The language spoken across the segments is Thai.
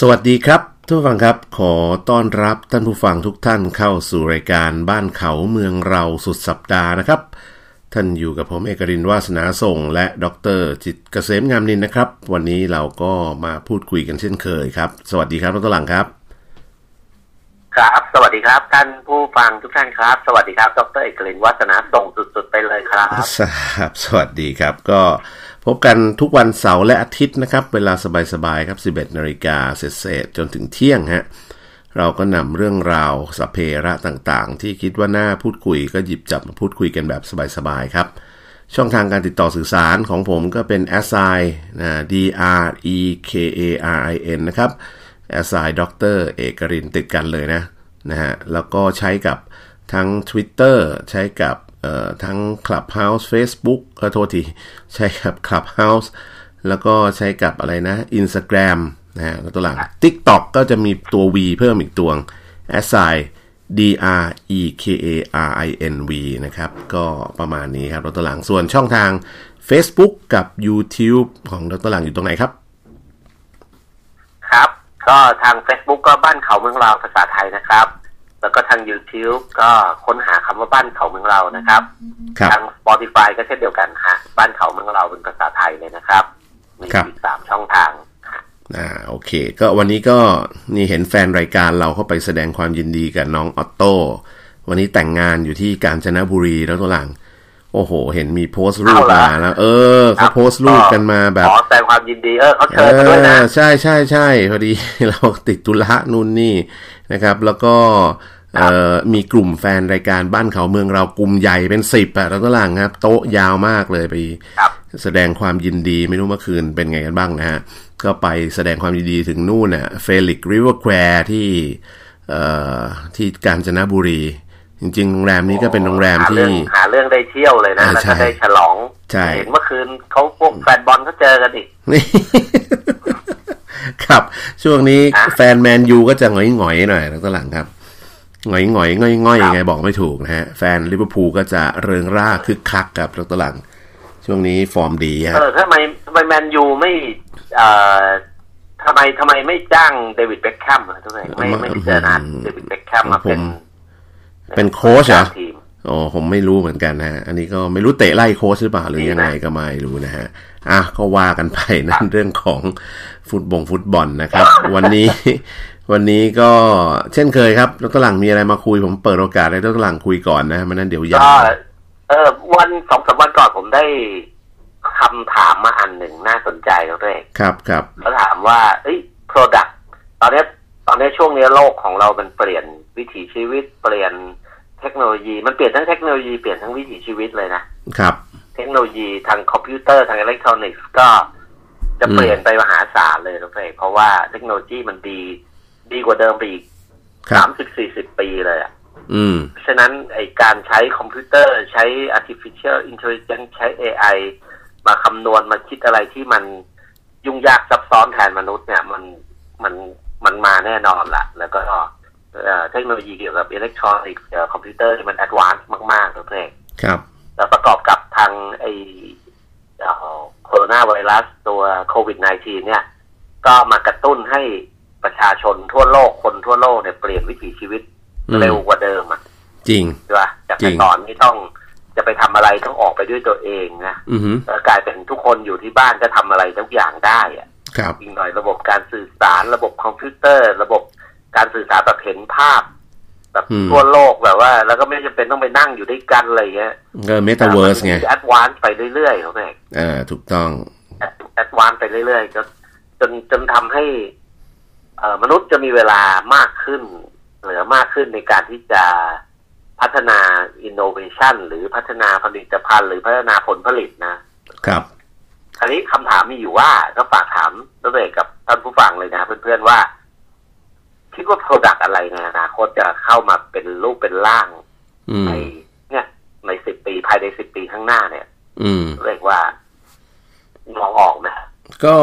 สวัสดีครับทุกฟังครับขอต้อนรับท่านผู้ฟังทุกท่านเข้าสู่รายการบ้านเขาเมืองเราสุดสัปดาห์นะครับ ท่านอยู่กับผมเอกรินวาสนาส่ง และดรจิตเกษมงามนินนะครับ วันนี้เราก็มาพูดคุยกันเช่นเคยครับ สวัสดีครับดรหลังครับ ครับ สวัสดีครับ ท่านผู้ฟังทุกท่านครับ สวัสดีครับดรเอกลินวัฒนาส่งสุดๆไปเลยครับครับสวัสดีครับก็ พบกันทุกวันเสาร์และอาทิตย์นะครับ เวลาสบายๆครับ 11นาฬิกาเศษๆจนถึงเที่ยงฮะเราก็นำเรื่องราวสเพระต่างๆ ที่คิดว่าน่าพูดคุยก็หยิบจับมาพูดคุยกันแบบสบายๆครับ ช่องทางการติดต่อสื่อสารของผมก็เป็น s i นะ d r e k a r i n นะครับ s i ดรเอกรินติดกันเลยนะนะฮะแล้วก็ใช้กับทั้ง Twitter ใช้กับ ทั้ง Clubhouse Facebook เออโทษที ใช้กับ Clubhouse แล้วก็ใช้กับอะไรนะ Instagram นะฮะแล้วตัวหลัง TikTok ก็จะมีตัว V เพิ่มอีกตัว s i D R E K A R I N V นะครับ ก็ประมาณนี้ครับรตัวหลังส่วนช่องทาง Facebook กับ YouTube ของรตัวหลังอยู่ตรงไหนครับ ครับ ก็ทาง Facebook ก็บ้านเขาเมืองเราภาษาไทยนะครับ แล้วก็ทาง YouTube ก็ค้นหาคำว่าบ้านเขาเมืองเรานะครับ ครับ ทาง Spotify ก็เช่นเดียวกันฮะบ้านเขาเมืองเราเป็นภาษาไทยเลยนะครับ มีครับ อีกสามช่องทางฮะอ่าโอเค ก็วันนี้ก็นี่เห็นแฟนรายการเราเข้าไปแสดงความยินดีกับน้องออตโต้วันนี้แต่งงานอยู่ที่กาญจนบุรีแล้วตัวหลัง โอ้โห เห็นมีโพสต์รูปมาแล้ว เออเขาโพสต์รูปกันมาแบบ ขอแสดงความยินดีเออเขาเอเชิญมาด้วยนะอใช่ใช่ใช่พอดี เราติดธุระนู่นนี่นะครับ แล้วก็เอ่อ มีกลุ่มแฟนรายการบ้านเขาเมืองเรากลุ่มใหญ่เป็นสิบอะแล้วก็หลังครับ โต๊ะยาวมากเลยไปครับแสดงความยินดีไม่รู้เมื่อคืนเป็นไงกันบ้างนะฮะ ก็ไปแสดงความยินดีถึงนู่นน่ะเฟลิกซ์ริเวอร์แควที่เอ่อที่กาญจนบุรี จริงๆ โรงแรมนี้ก็เป็นโรงแรมหาที่เรื่องหาเรื่องได้เที่ยวเลยนะอ่าแล้วใช่ก็ได้ฉลองใช่เห็นเมื่อคืนเขาพวกแฟนบอลเขาเจอกันอีกนี่ครับ ช่วงนี้อะแฟนแมนยูก็จะหงอยหงอยๆหน่อยแล้วก็หลังครับ หงอยหงอยง่อยง่อยครับยังไงบอกไม่ถูกนะฮะ แฟนลิเวอร์พูลก็จะเริงร่าคึกคักกับแล้วก็หลัง ช่วงนี้ฟอร์มดีฮะเออทำไมทำไมแมนยูไม่เอ่อทำไมทำไมไม่จ้างเดวิดเบ็คแฮมอะทำไมไม่ไม่พิจารณาเดวิดเบ็คแฮมมาเป็นเป็นโค้ชเหรอทีมอ๋อผมไม่รู้เหมือนกันนะฮะอันนี้ก็ไม่รู้เตะไล่โค้ชหรือเปล่าหรือยังไงก็ไม่รู้นะฮะ อะก็ว่ากันไปนั่นเรื่องของฟุตบงฟุตบอลนะครับ วันนี้ วันนี้ก็เช่นเคยครับแล้วก็หลังมีอะไรมาคุยผมเปิดโอกาสให้แล้วก็หลังคุยก่อนนะไมันนั้นเดี๋ยวยาก็วเออวันสองสามวันก่อนผมได้คำถามมาอันหนึ่งน่าสนใจครับเอกครับครับเขาถามว่าเอ้ย product ตอนเนี้ยตอนเนี้ยช่วงเนี้ยโลกของเรามันเปลี่ยนวิถีชีวิตเปลี่ยนเทคโนโลยี มันเปลี่ยนทั้งเทคโนโลยีเปลี่ยนทั้งวิถีชีวิตเลยนะครับ เทคโนโลยีทางคอมพิวเตอร์ทางอิเล็กทรอนิกส์ก็จะเปลี่ยนไปมหาศาลเลยนะเอกเพราะว่าเทคโนโลยีมันดี ดีกว่าเดิมไปอีกครัสาบมสิบสี่สิบปีเลยอะอืมฉะนั้นไอการใช้คอมพิวเตอร์ใช้ artificial intelligence ใช้ AI มาคำนวณมาคิดอะไรที่มันยุ่งยากซับซ้อนแทนมนุษย์เนี่ย มันมันมันมาแน่นอนละแล้วก็เอ่อเทคโนโลยีเกี่ยวกับอิเล็กทรอนิกส์คอมพิวเตอร์ที่มัน advance มากๆตัวเองครับแล้วประกอบกับทางไอ้โคโรนาไวรัสตัวโควิด -19 เนี่ย ก็มากระตุ้นให้ ประชาชนทั่วโลกคนทั่วโลกเนี่ยเปลี่ยนวิถีชีวิตอืมเร็วกว่าเดิมอะจริงใช่ป่ะจากจริแต่งก่อนนี่ต้องจะไปทำอะไรต้องออกไปด้วยตัวเองนะอือหือแล้วกลายเป็นทุกคนอยู่ที่บ้านก็ทำอะไรทุกอย่างได้อะครับอีกหน่อยระบบการสื่อสารระบบคอมพิวเตอร์ ระบบการสื่อสารแบบเห็นภาพแบบอืมทั่วโลกแบบว่า แล้วก็ไม่จำเป็นต้องไปนั่งอยู่ด้วยกันอะไรเงี้ยก็เมตาเวิร์สไง advance ไปเรื่อยๆเขาเนี่ยเออถูกต้อง advance ไปเรื่อยๆก็จนจนทำให้เอ่อ มนุษย์จะมีเวลามากขึ้น เหลือมากขึ้นในการที่จะพัฒนาอินโนเวชันหรือพัฒนาผลิตภัณฑ์หรือพัฒนาผลผลิตนะ ครับคราวนี้คำถามมีอยู่ว่าก็ฝากถามตัวเองกับท่านผู้ฟังเลยนะเพื่อนๆว่า คิดว่า Product อะไรในอนาคตจะเข้ามาเป็นรูปเป็นร่างอืมในเนี่ย ในสิบปีภายในสิบปีข้างหน้าเนี่ย อืมเรียกว่ามองออกไหมก็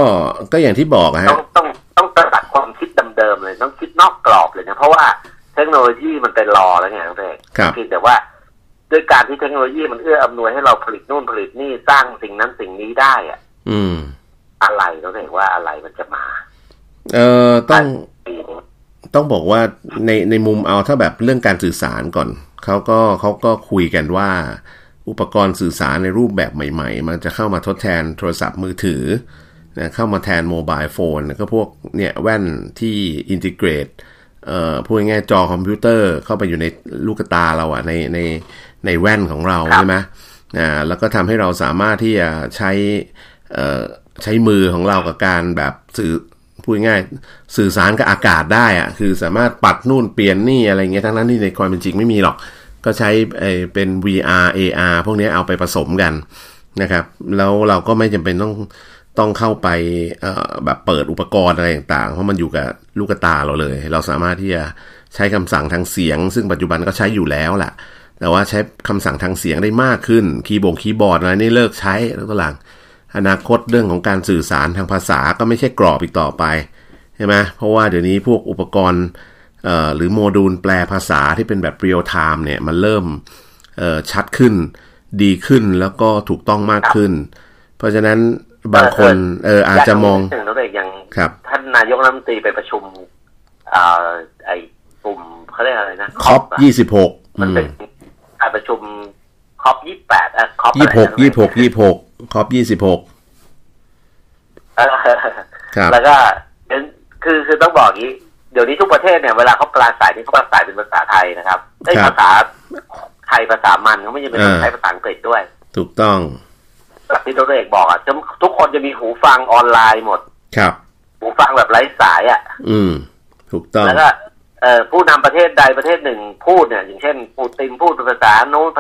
ก็อย่างที่บอกอะต้อฮะงต้อง ต้องตัดความคิดเดิมๆเลย ต้องคิดนอกกรอบเลยนะเพราะว่าเทคโนโลยีมันเป็นรอแล้วไงน้องเอกครับเพียงแต่ว่าด้วยการที่เทคโนโลยีมันเอื้ออำนวยให้เราผลิตนู่นผลิตนี่สร้างสิ่งนั้นสิ่งนี้ได้อะอืม อะไรน้องเอกว่าอะไรมันจะมา เอ่อต้องต้องบอกว่าในในมุมเอาถ้าแบบเรื่องการสื่อสารก่อนเขาก็เขาก็คุยกันว่า อุปกรณ์สื่อสารในรูปแบบใหม่ ๆ มันจะเข้ามาทดแทนโทรศัพท์มือถือ นะเข้ามาแทนโมบายโฟนก็พวกเนี่ยแว่นที่อินทิเกรตเอ่อพูดง่ายๆจอคอมพิวเตอร์เข้าไปอยู่ในลูกตาเราอะในในในแว่นของเราใช่ไหมอ่าแล้วก็ทำให้เราสามารถที่จะใช้เอ่อใช้มือของเรากับการแบบสื่อพูดง่ายๆสื่อสารกับอากาศได้อะคือสามารถปัดนู่นเปลี่ยนนี่อะไรเงี้ยทั้งนั้นที่ในความเป็นจริงไม่มีหรอก ก็ใช้เป็น VR AR พวกนี้เอาไปผสมกันนะครับ แล้วเราก็ไม่จำเป็นต้อง ต้องเข้าไปแบบเปิดอุปกรณ์อะไรต่างๆ เพราะมันอยู่กับลูกตาเราเลย เราสามารถที่จะใช้คำสั่งทางเสียง ซึ่งปัจจุบันก็ใช้อยู่แล้วแหละแต่ว่าใช้คำสั่งทางเสียงได้มากขึ้น คีย์บงคีย์บอร์ดอะไรนี่เลิกใช้แล้วก็หลัง อนาคตเรื่องของการสื่อสารทางภาษาก็ไม่ใช่กรอบอีกต่อไปใช่ไหมเพราะว่าเดี๋ยวนี้พวกอุปกรณ์หรือโมดูลแปลภาษาที่เป็นแบบ real-time เนี่ยมันเริ่มชัดขึ้น ดีขึ้นแล้วก็ถูกต้องมากขึ้น เพราะฉะนั้น บางคนเอออาจจะมองถึงตัวเองยังครับท่านนายกรัฐมนตรีไปประชุมอ่าไอกลุ่มเขาเรียกอะไรนะคอปยี่สิบหกมันเป็นการประชุมคอปยี่แปดอะคอปยี่หกยี่หกยี่หกคอปยี่สิบหกแล้วก็คือคือต้องบอกงี้ เดี๋ยวนี้ทุกประเทศเนี่ยเวลาเขาปลาสายนี่เขาปลาสายเป็นภาษาไทยนะครับได้ภาษาไทยภาษามันเขาไม่จำเป็นต้องใช้ภาษาอังกฤษด้วย ถูกต้อง แบบที่ตัวเอกบอกอะทุกคนจะมีหูฟังออนไลน์หมด ครับ หูฟังแบบไร้สายอะ อืม ถูกต้องแล้วก็เอ่อผู้นำประเทศใดประเทศหนึ่งพูดเนี่ย อย่างเช่นปูตินพูดภาษาโน้น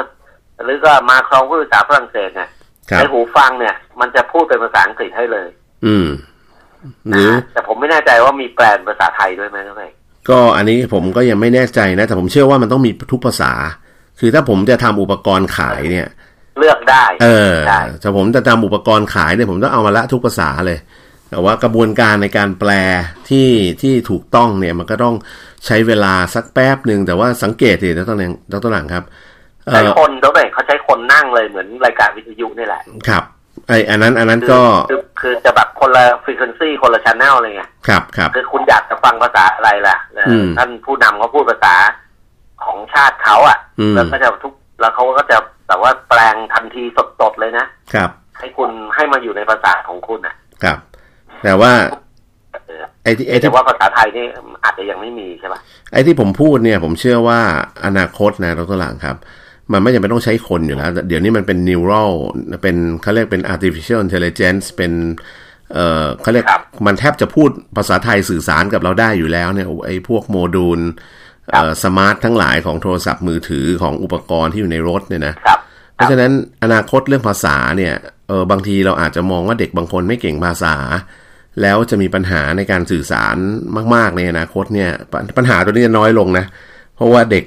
หรือก็มาครองพูดภาษาฝรั่งเศสเนี่ยในหูฟังเนี่ย มันจะพูดเป็นภาษาอังกฤษให้เลย อืมหรือแต่ผมไม่แน่ใจว่ามีแปลภาษาไทยด้วยไหมครับก็อันนี้ผมก็ยังไม่แน่ใจนะ แต่ผมเชื่อว่ามันต้องมีทุกภาษา คือถ้าผมจะทำอุปกรณ์ขายเนี่ย เลือกได้ เออถ้าผมจะทำอุปกรณ์ขายเนี่ยผมต้องเอามาละทุกภาษาเลย แต่ว่ากระบวนการในการแปลที่ที่ถูกต้องเนี่ยมันก็ต้องใช้เวลาสักแป๊บหนึ่งแต่ว่าสังเกตสิดรหนังดรหนังครับใช้คนดรเขาใช้คนนั่งเลยเหมือนรายการวิทยุนี่แหละ ครับไออันนั้นอันนั้นก็คือคือจะแบบคนละฟรีเควนซีคนละชแนลอะไรเงี้ยครับครับคือคุณอยากจะฟังภาษาอะไรล่ะท่านผู้นำเขาพูดภาษาของชาติเขาอะแล้วก็จะทุก แล้วเขาก็จะแต่ว่าแปลงทันทีสดๆเลยนะครับ ให้คุณให้มาอยู่ในภาษาของคุณอะครับ แต่ว่าไอ้ที่ไอ้ที่ว่าภาษาไทยนี่อาจจะยังไม่มีใช่ป่ะไอ้ที่ผมพูดเนี่ย ผมเชื่อว่าอนาคตนะดรหลังครับ มันไม่จำเป็นต้องใช้คนอยู่แล้ว เดี๋ยวนี้มันเป็น neural เป็นเขาเรียกเป็น artificial intelligence เป็น เอ่อเขาเรียกมันแทบจะพูดภาษาไทยสื่อสารกับเราได้อยู่แล้วเนี่ยไอ้พวกโมดูลเอ่อ สมาร์ททั้งหลายของโทรศัพท์มือถือของอุปกรณ์ที่อยู่ในรถเนี่ยนะเพราะฉะนั้นอนาคตเรื่องภาษาเนี่ยเออบางทีเราอาจจะมองว่าเด็กบางคนไม่เก่งภาษา แล้วจะมีปัญหาในการสื่อสารมาก ๆ ในอนาคตเนี่ยปัญหาตัวนี้จะน้อยลงนะ เพราะว่าเด็ก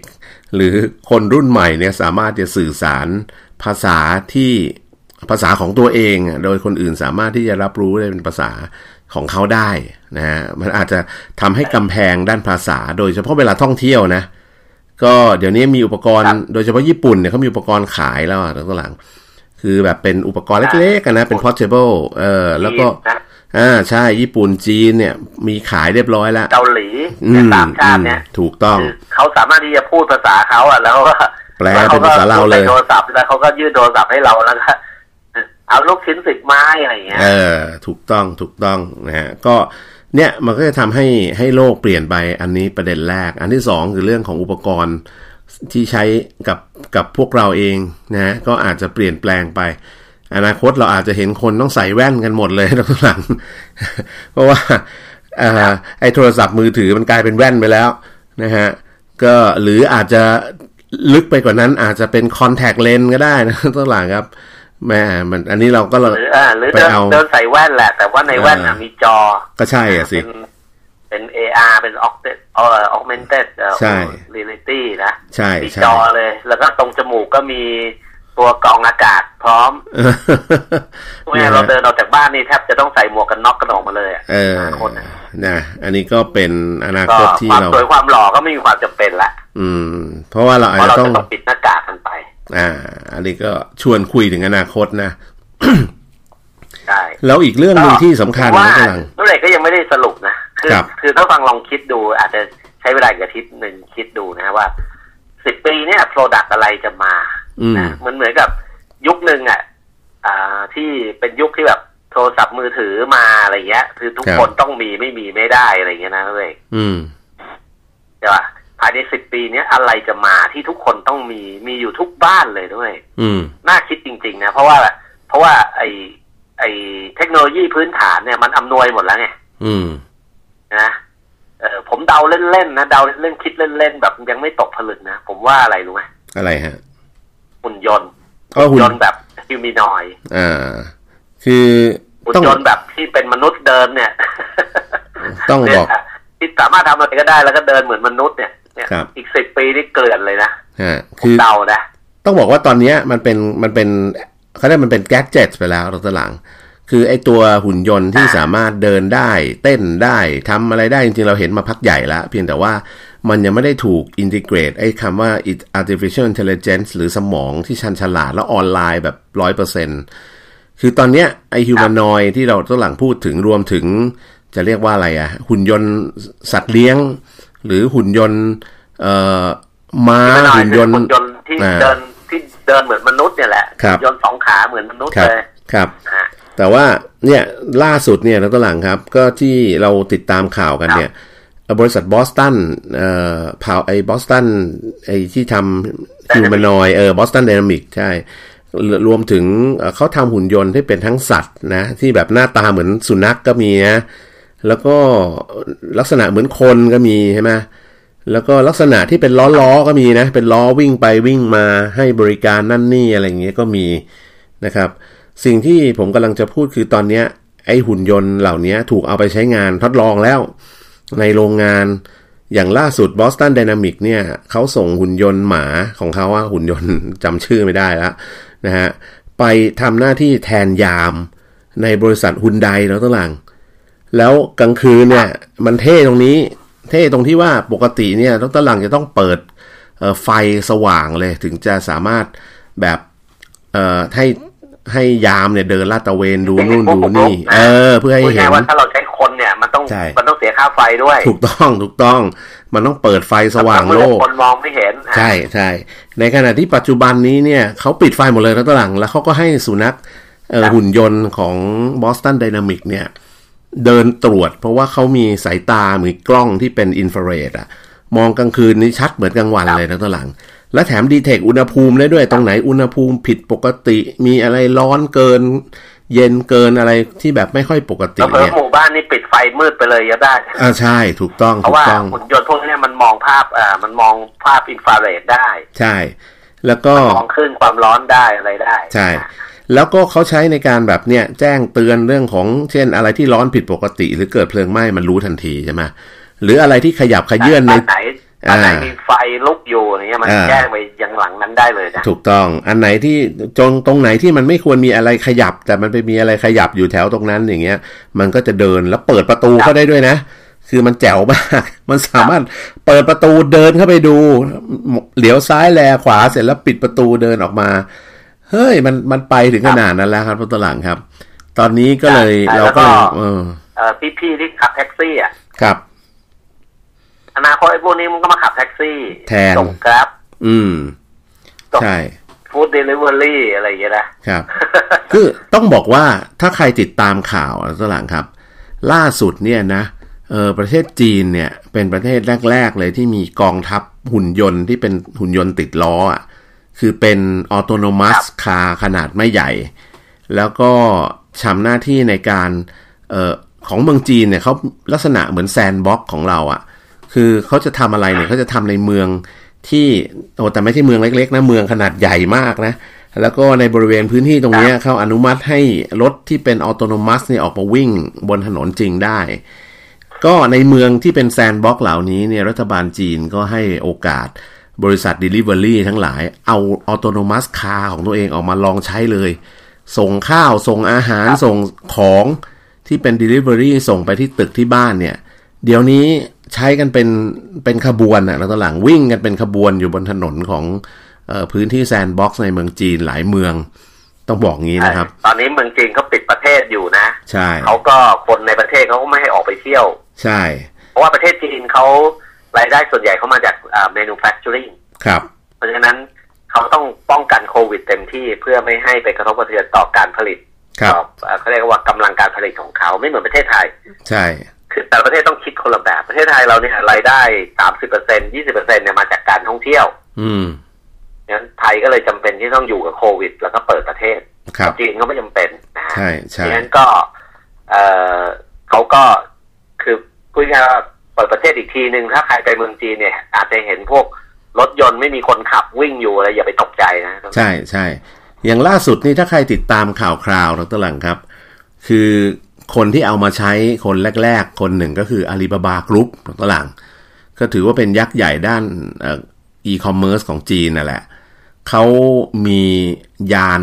หรือคนรุ่นใหม่เนี่ยสามารถจะสื่อสารภาษาที่ภาษาของตัวเอง โดยคนอื่นสามารถที่จะรับรู้ได้เป็นภาษา ของเขาได้นะฮะมันอาจจะทำให้กำแพงด้านภาษา โดยเฉพาะเวลาท่องเที่ยวนะ ก็เดี๋ยวนี้มีอุปกรณ์โดยเฉพาะญี่ปุ่นเนี่ยเขามีอุปกรณ์ขายแล้วอะตัวหลัง คือแบบเป็นอุปกรณ์เล็กๆกันนะเป็น portable เออแล้วก็อ่าใช่ญี่ปุ่นจีนเนี่ย มีขายเรียบร้อยแล้วเกาหลีสามชาติเนี่ยถูกต้องเขาสามารถที่จะพูดภาษาเขาอะแล้วก็แปลเป็นภาษาเราเลยโทรศัพท์แล้วเขาก็ยื่นโทรศัพท์ให้เราแล้วก็ เอาลูกชิ้นสิบไม้อะไรเงี้ยเออ ถูกต้องถูกต้องนะฮะก็เนี่ยมันก็จะทำให้ให้โลกเปลี่ยนไปอันนี้ประเด็นแรก อันที่สองคือเรื่องของอุปกรณ์ที่ใช้กับกับพวกเราเองนะฮะก็อาจจะเปลี่ยนแปลงไป อนาคตเราอาจจะเห็นคนต้องใส่แว่นกันหมดเลยทุกหลัง เพราะว่าไอ้โทรศัพท์มือถือมันกลายเป็นแว่นไปแล้วนะฮะก็หรืออาจจะลึกไปกว่านั้นอาจจะเป็นคอนแทคเลนก็ได้นะทุกหลังครับ แม่มัน อันนี้เราก็เลยไปเอาเดินใส่แว่นแหละ แต่ว่าในแว่นมีจอ ก็ใช่อะสิ เป็น AR เป็น augmented เอ่อ augmented ใช่ reality นะ ใช่มีจอเลย แล้วก็ตรงจมูกก็มีตัวกรองอากาศพร้อมเมื่อเราเดินออกจากบ้านนี่แทบจะต้องใส่หมวกกันน็อกกันออกมาเลยเออคนนะอันนี้ก็เป็นอนาคตที่เราสวยความหล่อก็ไม่มีความจำเป็นละอืม เพราะว่าเราอาจจะต้องปิดหน้ากากกันไป อ่า อันนี้ก็ชวนคุยถึงอนาคตนะใช่แล้วอีกเรื่องหนึ่งที่สำคัญนะกำลังนั่นเองก็ยังไม่ได้สรุปนะคืคือครับคือถ้าฟังลองคิดดู อาจจะใช้เวลาอีกอาทิตย์หนึ่งคิดดูนะว่าสิบปีเนี่ยโปรดักอะไรจะมาอืมนะมันเหมือนกับยุคหนึ่งอะอ่าที่เป็นยุคที่แบบโทรศัพท์มือถือมาอะไรเงี้ย คือทุกครับคนต้องมีไม่มีไม่ได้อะไรเงี้ยนะเว้ยอืมใช่ป่ะ ภายในสิบปีเนี้ยอะไรจะมาที่ทุกคนต้องมีมีอยู่ทุกบ้านเลยด้วย อืมน่าคิดจริง ๆ นะ เพราะว่าเพราะว่าไอไอเทคโนโลยีพื้นฐานเนี่ยมันอำนวยหมดแล้วไงอืมนะเออผมเดาเล่นๆนะเดาเล่นๆคิดเล่นๆแบบยังไม่ตกผลึกนะ ผมว่าอะไรรู้ไหมอะไรฮะหุ่นยนต์ก็หุ่นยนต์แบบฮิวแมนอยด์อ่า คือหุ่นต้องยนต์แบบที่เป็นมนุษย์เดินเนี่ย ต้องเนี่บยอกที่สามารถทำอะไรก็ได้แล้วก็เดินเหมือนมนุษย์เนี่ย เนี่ยครับอีกสิบปีนี่เกลื่อนเลยนะฮะผมคือเดานะต้องบอกว่าตอนเนี้ยมันเป็นมันเป็นเขาเรียกมันเป็นแก๊จเจ็ตไปแล้วรถหลัง คือไอตัวหุ่นยนต์ที่สามารถเดินได้เต้นได้ทำอะไรได้จริงๆเราเห็นมาพักใหญ่แล้วเพียงแต่ว่ามันยังไม่ได้ถูก integrate ไอ้คำว่า artificial intelligence หรือสมองที่ชาญฉลาดแล้วออนไลน์แบบร้อยเปอร์เซ็นคือตอนเนี้ยไอ้ humanoid ที่เราต้นหลังพูดถึงรวมถึงจะเรียกว่าอะไรอะหุ่นยนต์สัตว์เลี้ยง หรือหุ่นยนต์เอ่อม้าหุ่นยนต์ humanoid คือหุ่นยนต์ที่อ่าเดินที่เดินเหมือนมนุษย์เนี่ยแหละครับหุ่นยนต์สองขาเหมือนมนุษย์ครับเลยครับนะฮะแต่ว่าเนี่ยล่าสุดเนี่ยนะต้นหลังครับ ก็ที่เราติดตามข่าวกันเนี่ยเอ่อบริษัทบอสตันเอ่อพาวไอ้บอสตันไอ้ที่ทำ humanoid เออ Boston Dynamics ใช่ รวมถึงเอ่อเขาทำหุ่นยนต์ที่เป็นทั้งสัตว์นะ ที่แบบหน้าตาเหมือนสุนัขกก็มีนะ แล้วก็ลักษณะเหมือนคนก็มีใช่ไหมแล้วก็ลักษณะที่เป็นล้อล้อๆก็มีนะ เป็นล้อวิ่งไปวิ่งมาให้บริการนั่นนี่อะไรอย่างเงี้ยก็มีนะครับ สิ่งที่ผมกำลังจะพูดคือตอนเนี้ยไอหุ่นยนต์เหล่านี้ถูกเอาไปใช้งานทดลองแล้ว ในโรงงานอย่างล่าสุด Boston Dynamic เนี่ยเขาส่งหุ่นยนต์หมาของเขาว่าหุ่นยนต์จำชื่อไม่ได้แล้วนะฮะไปทำหน้าที่แทนยามในบริษัทฮุนไดแล้วตั้งหลัง แล้วกลางคืนเนี่ยมันเท่ตรงนี้ เท่ตรงที่ว่าปกติเนี่ยดรหลังจะต้องเปิดเอ่อไฟสว่างเลยถึงจะสามารถแบบเอ่อให้ให้ยามเนี่ยเดินลาดตระเวนดูนู่นดูนี่ เออ เพื่อให้พูดเห็ง่ายนๆว่าถ้าเราใช้คนเนี่ยมันต้องใช่มันต้องเสียค่าไฟด้วย ถูกต้องถูกต้อง มันต้องเปิดไฟสว่างโลกคนมองไม่เห็น ใช่ใช่ในขณะที่ปัจจุบันนี้เนี่ยเขาปิดไฟหมดเลยแล้วตวหลัง แล้วเขาก็ให้สุนัขเอ่อหุ่นยนต์ของ Boston Dynamic เนี่ย เดินตรวจ เพราะว่าเขามีสายตามีกล้องที่เป็นอินฟราเรดอะมองกลางคืนนี่ชัดเหมือนกลางวันเลยนะตัวหลัง และแถมดีเทคอุณหภูมิได้ด้วยตรงไหนอุณหภูมิผิดปกติ มีอะไรร้อนเกิน เย็นเกินอะไรที่แบบไม่ค่อยปกติแล้วเพิ่มเนี่ยหมู่บ้านนี่ปิดไฟมืดไปเลยก็ได้อ่าใช่ถูกต้องเพถูราะกว่าต้องหุ่นยนต์พวกเนี้ยมันมองภาพอ่ามันมองภาพอินฟราเรดได้ ใช่ แล้วก็มองคลื่นความร้อนได้อะไรได้ ใช่ แล้วก็เขาใช้ในการแบบเนี่ยแจ้งเตือนเรื่องของเช่นอะไรที่ร้อนผิดปกติ หรือเกิดเพลิงไหม้มันรู้ทันทีใช่ไหมหรืออะไรที่ขยับขยื่นในบ้านไหนบ้านไหนอ่ามีมีไฟลุกอยู่อย่างเงี้ยมันอ่าแจ้งไปยังหลังนั้นได้เลยนะถูกต้องอันไหนที่จงตรงไหนที่มันไม่ควรมีอะไรขยับ แต่มันไปมีอะไรขยับอยู่แถวตรงนั้นอย่างเงี้ย มันก็จะเดินแล้วเปิดประตูเข้าได้ด้วยนะ คือมันแจ๋วมาก มันสามารถเปิดประตูเดินเข้าไปดู เหลียวซ้ายแลขวาเสร็จแล้วปิดประตูเดินออกมา เฮ้ยมันมันไปถึงขนาดนั้นแล้วครับตหลังครับ ตอนนี้ก็เลยใช่เราแล้วก็ก็เออเอ่อพี่ๆที่ขับแท็กซี่อะครับอนาคตไอ้พวกนี้มันก็มาขับแท็กซี่แทนส่งกราฟอืมส่งใช่ฟู้ดเดลิเวอรี่อะไรอย่างเงี้ยนะครับ คือต้องบอกว่าถ้าใครติดตามข่าวอะตหลังครับ ล่าสุดเนี่ยนะเออประเทศจีนเนี่ย เป็นประเทศแรก ๆ เลยที่มีกองทัพหุ่นยนต์ที่เป็นหุ่นยนต์ติดล้ออะ คือเป็น autonomous car ขนาดไม่ใหญ่ แล้วก็ทำหน้าที่ในการออของเมืองจีนเนี่ยเขาลักษณะเหมือน sandbox ของเราอะ่ะ คือเขาจะทำอะไรเนี่ยเขาจะทำในเมืองที่โอ้แต่ไม่ใช่เมืองเล็กๆนะเมืองขนาดใหญ่มากนะ แล้วก็ในบริเวณพื้นที่ตรงนี้เขาอนุมัติให้รถที่เป็น autonomous เนี่ยออกมาวิ่งบนถนนจริงได้ ก็ในเมืองที่เป็น sandbox เหล่านี้เนี่ยรัฐบาลจีนก็ให้โอกาส บริษัท delivery ทั้งหลาย เอา autonomous car ของตัวเองออกมาลองใช้เลย ส่งข้าว ส่งอาหาร ส่งของที่เป็น Delivery ส่งไปที่ตึกที่บ้านเนี่ย เดี๋ยวนี้ใช้กันเป็นเป็นขบวนอะแล้วตอนหลังวิ่งกันเป็นขบวนอยู่บนถนนของเออพื้นที่ sandbox ในเมืองจีนหลายเมือง ต้องบอกงี้นะครับ ตอนนี้เมืองจีนเขาปิดประเทศอยู่นะ ใช่เขาก็คนในประเทศเขาก็ไม่ให้ออกไปเที่ยว ใช่ เพราะว่าประเทศจีนเขา รายได้ส่วนใหญ่เขามาจากอ่า manufacturing ครับ เพราะฉะนั้นเขาต้องป้องกันโควิดเต็มที่เพื่อไม่ให้ไปกระทบกระเทือนต่อการผลิตครับต่อเอ่อเขาเรียกว่ากำลังการผลิตของเขาไม่เหมือนประเทศไทย ใช่ คือแต่ละประเทศต้องคิดคนละแบบประเทศไทยเราเนี่ยรายได้สามสิบเปอร์เซ็นยี่สิบเปอร์เซ็นเนี่ยมาจากการท่องเที่ยว อืมงั้นไทยก็เลยจำเป็นที่ต้องอยู่กับโควิด แล้วก็เปิดประเทศครับจีนก็ไม่จำเป็นนะฮะใช่ใช่ดังนั้นก็ เออเขาก็คือพูดง่ายๆว่า เปิดประเทศอีกทีหนึ่งถ้าใครไปเมืองจีนเนี่ย อาจจะเห็นพวกรถยนต์ไม่มีคนขับวิ่งอยู่อะไรอย่าไปตกใจนะใช่ใช่อย่างล่าสุดนี่ถ้าใครติดตามข่าวคราวดรหลังครับ คือคนที่เอามาใช้คนแรก ๆ คนหนึ่งก็คืออาลีบาบากรุ๊ปดรหลังก็ถือว่าเป็นยักษ์ใหญ่ด้านอีคอมเมิร์ซของจีนนั่นแหละเขามียาน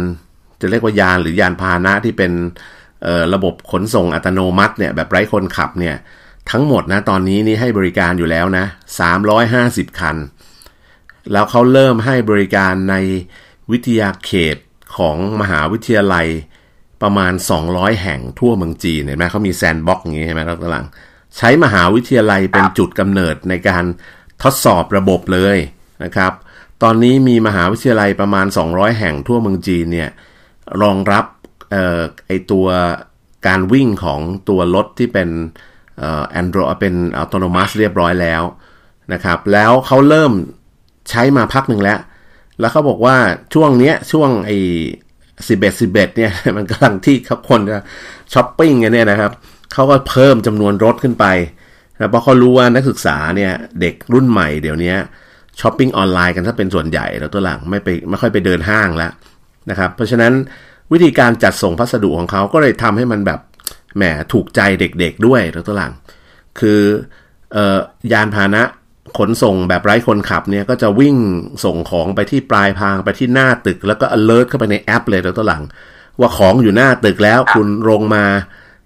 จะเรียกว่ายานหรือยานพาหนะที่เป็นระบบขนส่งอัตโนมัติเนี่ยแบบไร้คนขับเนี่ย ทั้งหมดนะตอนนี้นี่ให้บริการอยู่แล้วนะ 350 คัน แล้วเขาเริ่มให้บริการในวิทยาเขตของมหาวิทยาลัยประมาณ 200 แห่งทั่วเมืองจีนเห็นไหมเขามีแซนด์บ็อกซ์อย่างนี้ใช่ไหมครับตลังใช้มหาวิทยาลัยเป็นจุดกำเนิดในการทดสอบระบบเลยนะครับ ตอนนี้มีมหาวิทยาลัยประมาณ 200 แห่งทั่วเมืองจีนเนี่ยรองรับออไอตัวการวิ่งของตัวรถที่เป็น แอนดรอยเป็นอัตโนมัติเรียบร้อยแล้วนะครับ แล้วเขาเริ่มใช้มาพักหนึ่งแล้ว แล้วเขาบอกว่าช่วงเนี้ยช่วงไอ้สิบเอ็ดสิบเอ็ดเนี่ยมันกำลังที่คนจะช้อปปิ้งกันเนี่ยนะครับเขาก็เพิ่มจำนวนรถขึ้นไปนะเพราะเขารู้ว่านักศึกษาเนี่ยเด็กรุ่นใหม่เดี๋ยวนี้ช้อปปิ้งออนไลน์กันถ้าเป็นส่วนใหญ่แล้วตัวหลังไม่ไปไม่ค่อยไปเดินห้างแล้วนะครับ เพราะฉะนั้นวิธีการจัดส่งพัสดุของเขาก็เลยทำให้มันแบบ แหมถูกใจเด็กๆด้วยแล้วตัวหลัง คือเอ่อยานพาหนะขนส่งแบบไร้คนขับเนี่ยก็จะวิ่งส่งของไปที่ปลายทางไปที่หน้าตึก แล้วก็ alert เข้าไปในแอปเลยแล้วตัวหลัง ว่าของอยู่หน้าตึกแล้วคุณลงมา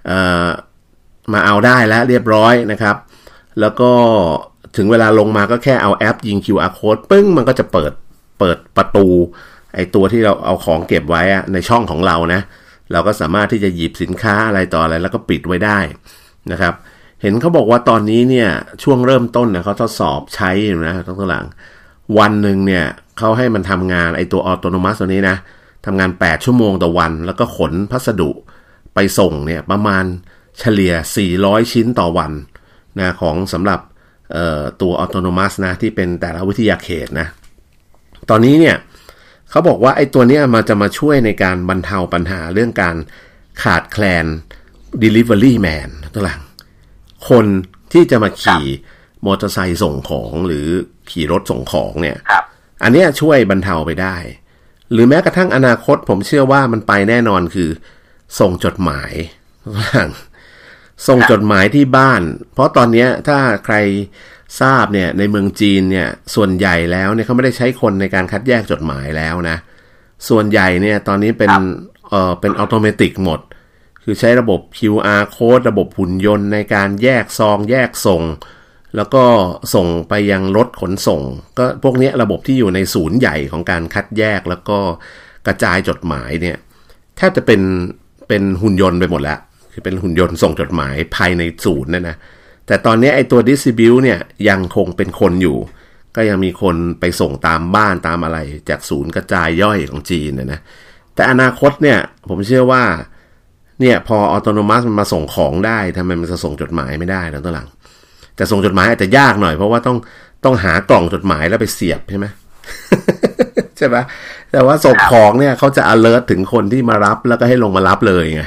เอ่อมาเอาได้แล้วเรียบร้อยนะครับ แล้วก็ถึงเวลาลงมาก็แค่เอาแอปยิง QR code ปึ้งมันก็จะเปิดเปิดประตู ไอตัวที่เราเอาของเก็บไว้อะในช่องของเรานะ เราก็สามารถที่จะหยิบสินค้าอะไรต่ออะไรแล้วก็ปิดไว้ได้นะครับ เห็นเขาบอกว่าตอนนี้เนี่ยช่วงเริ่มต้นเนี่ยเขาทดสอบใช้นะต้งตัวหลังวันหนึ่งเนี่ยเขาให้มันทำงานไอตัวออโตโนมัสตัวนี้นะทำงาน 8 ชั่วโมงต่อวัน แล้วก็ขนพัสดุไปส่งเนี่ยประมาณเฉลี่ย 400 ชิ้นต่อวันนะของสำหรับตัวออโตโนมัสนะที่เป็นแต่ละวิทยาเขตนะ ตอนนี้เนี่ย เขาบอกว่าไอ้ตัวเนี้ยมันจะมาช่วยในการบรรเทาปัญหาเรื่องการขาดแคลน Delivery Man ตัวหลัง คนที่จะมาขี่มอเตอร์ไซค์ส่งของหรือขี่รถส่งของเนี่ยครับอันเนี้ยช่วยบรรเทาไปได้ หรือแม้กระทั่งอนาคตผมเชื่อว่ามันไปแน่นอนคือ ส่งจดหมายส่งจดหมายที่บ้าน เพราะตอนเนี้ยถ้าใคร ทราบเนี่ยในเมืองจีนเนี่ยส่วนใหญ่แล้วเนี่ยเขาไม่ได้ใช้คนในการคัดแยกจดหมายแล้วนะ ส่วนใหญ่เนี่ยตอนนี้เป็นเอ่อเป็นอัตโนมัติหมด คือใช้ระบบ QR code ระบบหุ่นยนต์ในการแยกซองแยกส่ง แล้วก็ส่งไปยังรถขนส่ง ก็พวกนี้ระบบที่อยู่ในศูนย์ใหญ่ของการคัดแยกแล้วก็กระจายจดหมายเนี่ยแทบจะเป็นเป็นหุ่นยนต์ไปหมดแล้ว คือเป็นหุ่นยนต์ส่งจดหมายภายในศูนย์นั่นนะ แต่ตอนนี้ไอ้ตัว d i s t r i b u t เนี่ยยังคงเป็นคนอยู่ ก็ยังมีคนไปส่งตามบ้านตามอะไรจากศูนย์กระจายย่อยของจีนนะนะแต่อนาคตเนี่ยผมเชื่อว่าเนี่ยพออัตโนมัติมันมาส่งของได้ทำไมมันจะส่งจดหมายไม่ได้แล้วตัวหลัง แต่ส่งจดหมายอาจจะยากหน่อยเพราะว่าต้องต้องหากล่องจดหมายแล้วไปเสียบใช่ไหมใช่ปะแต่ว่าส่งของเนี่ยเขาจะ alert ถึงคนที่มารับแล้วก็ให้ลงมารับเลยไง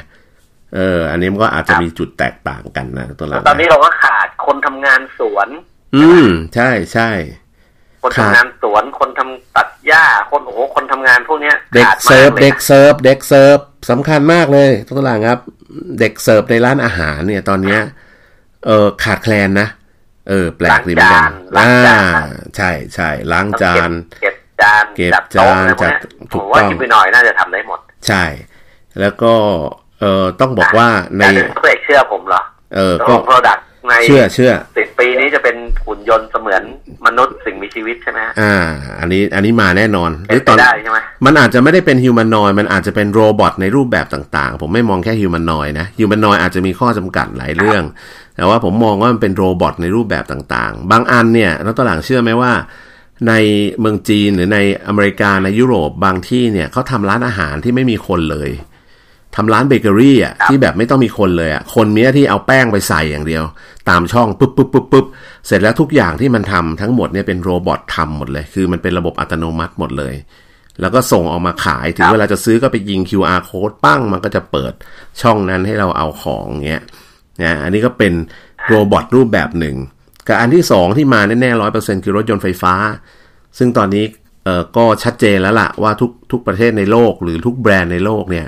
เออ อันนี้มันก็อาจจะมีจุดแตกต่างกันนะตัวหลังตอนนี้เราก็ขาดคนทำงานสวน อืม ใช่ใช่คนทำงานสวนคนทำตัดหญ้าคนโอ้โหคนทำงานพวกเนี้ยเด็กขาดเสิร์ฟมากลยเด็กเสิร์ฟเด็กเสิร์ฟสำคัญมากเลยตัวหลังครับ เด็กเสิร์ฟในร้านอาหารเนี่ย ตอนเนี้ย เออขาดแคลนนะเออ แปลกดีเหมือนกันล้างจานอ่าใช่ใช่ล้างจานเก็บจานเก็บจัดโต๊ะจานอะไรพวกเนี้ยจัดถูผกมว่าต้องคิดไปหน่อยน่าจะทำได้หมด ใช่ แล้วก็ เออต้องบอกว่าในแต่เพื่อเชื่อผมเหรอ เออตัวก็โปรดักต์ในเชื่อเชื่อสิบปีนี้จะเป็นหุ่นยนต์เสมือนมนุษย์สิ่งมีชีวิตใช่ไหมฮะอ่า อันนี้อันนี้มาแน่นอนหเป็รืนอไปตอนได้ใช่ไหมมันอาจจะไม่ได้เป็น humanoid มันอาจจะเป็น robot ในรูปแบบต่างๆ ผมไม่มองแค่ humanoid นะ humanoid อาจจะมีข้อจำกัดหลายเรื่อง แต่ว่าผมมองว่ามันเป็น robot ในรูปแบบต่างๆ บางอันเนี่ยนักตลาดเชื่อไหมว่า ในเมืองจีนหรือในอเมริกาในยุโรปบางที่เนี่ยเขาทำร้านอาหารที่ไม่มีคนเลย ทำร้านเบเกอรี่อะที่แบบไม่ต้องมีคนเลยอะคนมีหน้าที่เอาแป้งไปใส่อย่างเดียว ตามช่องปุ๊บปุ๊บปุ๊บปุ๊บเสร็จแล้วทุกอย่างที่มันทำทั้งหมดเนี่ยเป็น robot ทำหมดเลย คือมันเป็นระบบอัตโนมัติหมดเลย แล้วก็ส่งออกมาขายถึงเวลาจะซื้อก็ไปยิง QR code ปั้งมันก็จะเปิดช่องนั้นให้เราเอาของเงี้ยนะอันนี้ก็เป็น robot รูปแบบหนึ่งกับอันที่สองที่มาแน่ๆร้อยเปอร์เซ็นคือรถยนต์ไฟฟ้า ซึ่งตอนนี้เอ่อก็ชัดเจนแล้วล่ะว่าทุกทุกประเทศในโลกหรือทุกแบรนด์ในโลกเนี่ย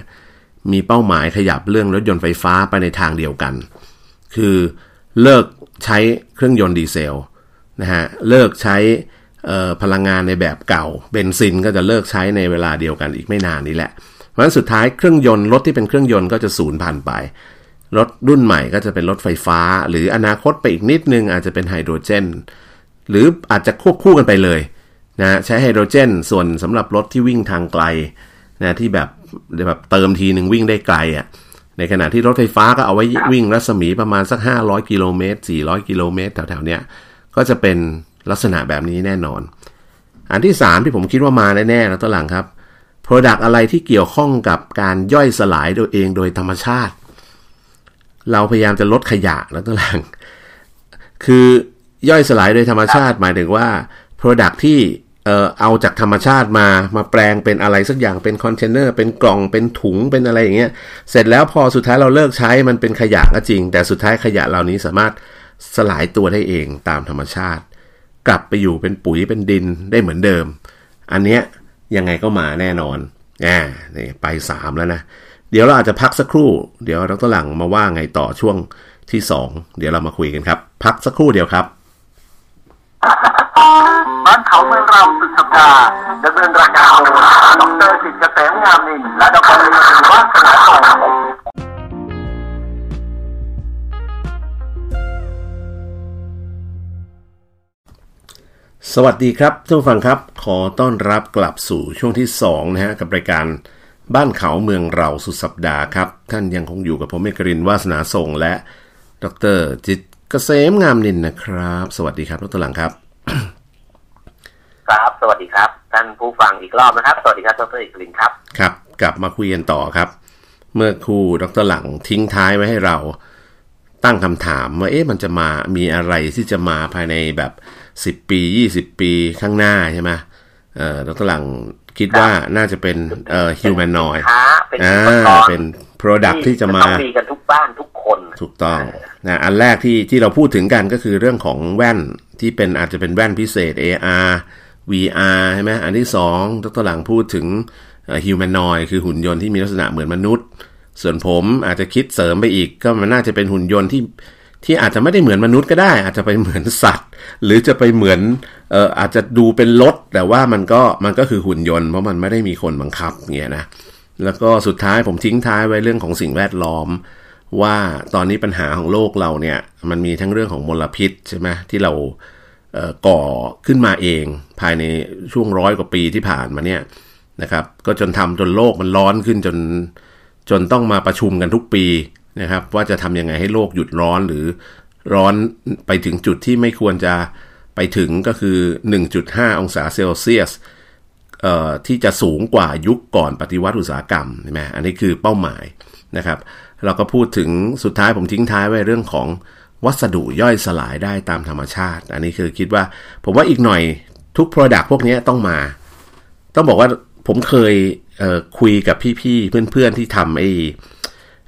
มีเป้าหมายขยับเรื่องรถยนต์ไฟฟ้าไปในทางเดียวกัน คือเลิกใช้เครื่องยนต์ดีเซลนะฮะเลิกใช้พลังงานในแบบเก่าเบนซินก็จะเลิกใช้ในเวลาเดียวกันอีกไม่นานนี้แหละ เพราะฉะนั้นสุดท้ายเครื่องยนต์รถที่เป็นเครื่องยนต์ก็จะสูญพันธุ์ไป รถรุ่นใหม่ก็จะเป็นรถไฟฟ้า หรืออนาคตไปอีกนิดนึงอาจจะเป็นไฮโดรเจน หรืออาจจะควบคู่กันไปเลยนะใช้ไฮโดรเจน ส่วนสำหรับรถที่วิ่งทางไกลนะที่แบบ แบบเติมทีหนึ่งวิ่งได้ไกลอะ่ะ ในขณะที่รถไฟฟ้าก็เอาไว้วิ่งรัศมีประมาณสัก 500 กิโลเมตร 400 กิโลเมตรแถวๆเนี้ยก็จะเป็นลักษณะแบบนี้แน่นอน อันที่ 3 ที่ผมคิดว่ามาแน่ๆแล้วตัวหลังครับ Product อะไรที่เกี่ยวข้องกับการย่อยสลายโดยเองโดยธรรมชาติ เราพยายามจะลดขยะแล้วตัวหลัง คือย่อยสลายโดยธรรมชาติหมายถึงว่า Product ที่ เอ่อเอาจากธรรมชาติมามาแปลงเป็นอะไรสักอย่างเป็นคอนเทนเนอร์เป็นกล่องเป็นถุงเป็นอะไรอย่างเงี้ยเสร็จแล้วพอสุดท้ายเราเลิกใช้มันเป็นขยะก็จริง แต่สุดท้ายขยะเหล่านี้สามารถสลายตัวได้เองตามธรรมชาติ กลับไปอยู่เป็นปุ๋ยเป็นดินได้เหมือนเดิม อันเนี้ยยังไงก็มาแน่นอนอ่านี่ไปสามแล้วนะ เดี๋ยวเราอาจจะพักสักครู่ เดี๋ยวดรหลังมาว่าไงต่อช่วงที่สองเดี๋ยวเรามาคุยกันครับ พักสักครู่เดียวครับ บ้านเขาเมืองเราสุดสัปดาห์ดำเนินรายการโดยดรสิทธิ์เกษมงามนินและดรลีวัฒนาทองสวัสดีครับท่านผู้ฟังครับ ขอต้อนรับกลับสู่ช่วงที่2นะฮะกับรายการบ้านเขาเมืองเราสุดสัปดาห์ครับ ท่านยังคงอยู่กับผมเอกรินวาสนาส่งและดรจิต กษมงามนินนะครับ สวัสดีครับดรหลังครับ ครับ สวัสดีครับ ท่านผู้ฟังอีกรอบนะครับ สวัสดีครับดรเอกลินครับ ครับ กลับมาคุยกันต่อครับ เมื่อครูดรหลังทิ้งท้ายไว้ให้เราตั้งคำถามว่าเอ๊ะมันจะมามีอะไรที่จะมาภายในแบบสิบปียี่สิบปีข้างหน้าใช่ไหมเอ่อดรหลังคิดว่าน่าจะเป็นเอ่อฮิวแมนนอยเป็นเป็น product ที่จะมามีกันทุกบ้านทุก คนถูกต้องนะอันแรกที่ที่เราพูดถึงกันก็คือเรื่องของแว่นที่เป็นอาจจะเป็นแว่นพิเศษ AR VR ใช่ไหมอันที่สองดรหลังพูดถึงฮิวแมนนอยคือหุ่นยนต์ที่มีลักษณะเหมือนมนุษย์ ส่วนผมอาจจะคิดเสริมไปอีก ก็มันน่าจะเป็นหุ่นยนต์ที่ที่อาจจะไม่ได้เหมือนมนุษย์ก็ได้ อาจจะไปเหมือนสัตว์ หรือจะไปเหมือนเอ่ออาจจะดูเป็นรถแต่ว่ามันก็มันก็คือหุ่นยนต์เพราะมันไม่ได้มีคนบังคับเงี้ยนะแล้วก็สุดท้ายผมทิ้งท้ายไว้เรื่องของสิ่งแวดล้อม ว่าตอนนี้ปัญหาของโลกเราเนี่ยมันมีทั้งเรื่องของมลพิษใช่ไหมที่เราก่อขึ้นมาเองภายในช่วงร้อยกว่าปีที่ผ่านมาเนี่ยนะครับก็จนทำจนโลกมันร้อนขึ้นจนจนต้องมาประชุมกันทุกปีนะครับว่าจะทำยังไงให้โลกหยุดร้อนหรือร้อนไปถึงจุดที่ไม่ควรจะไปถึงก็คือ 1.5 องศาเซลเซียสที่จะสูงกว่ายุคก่อนปฏิวัติอุตสาหกรรมใช่ไหมอันนี้คือเป้าหมายนะครับ เราก็พูดถึงสุดท้ายผมทิ้งท้ายไว้เรื่องของวัสดุย่อยสลายได้ตามธรรมชาติ อันนี้คือคิดว่าผมว่าอีกหน่อยทุก Product พวกนี้ต้องมา ต้องบอกว่าผมเคยเคุยกับพี่ๆเพื่อนๆที่ทำไอ้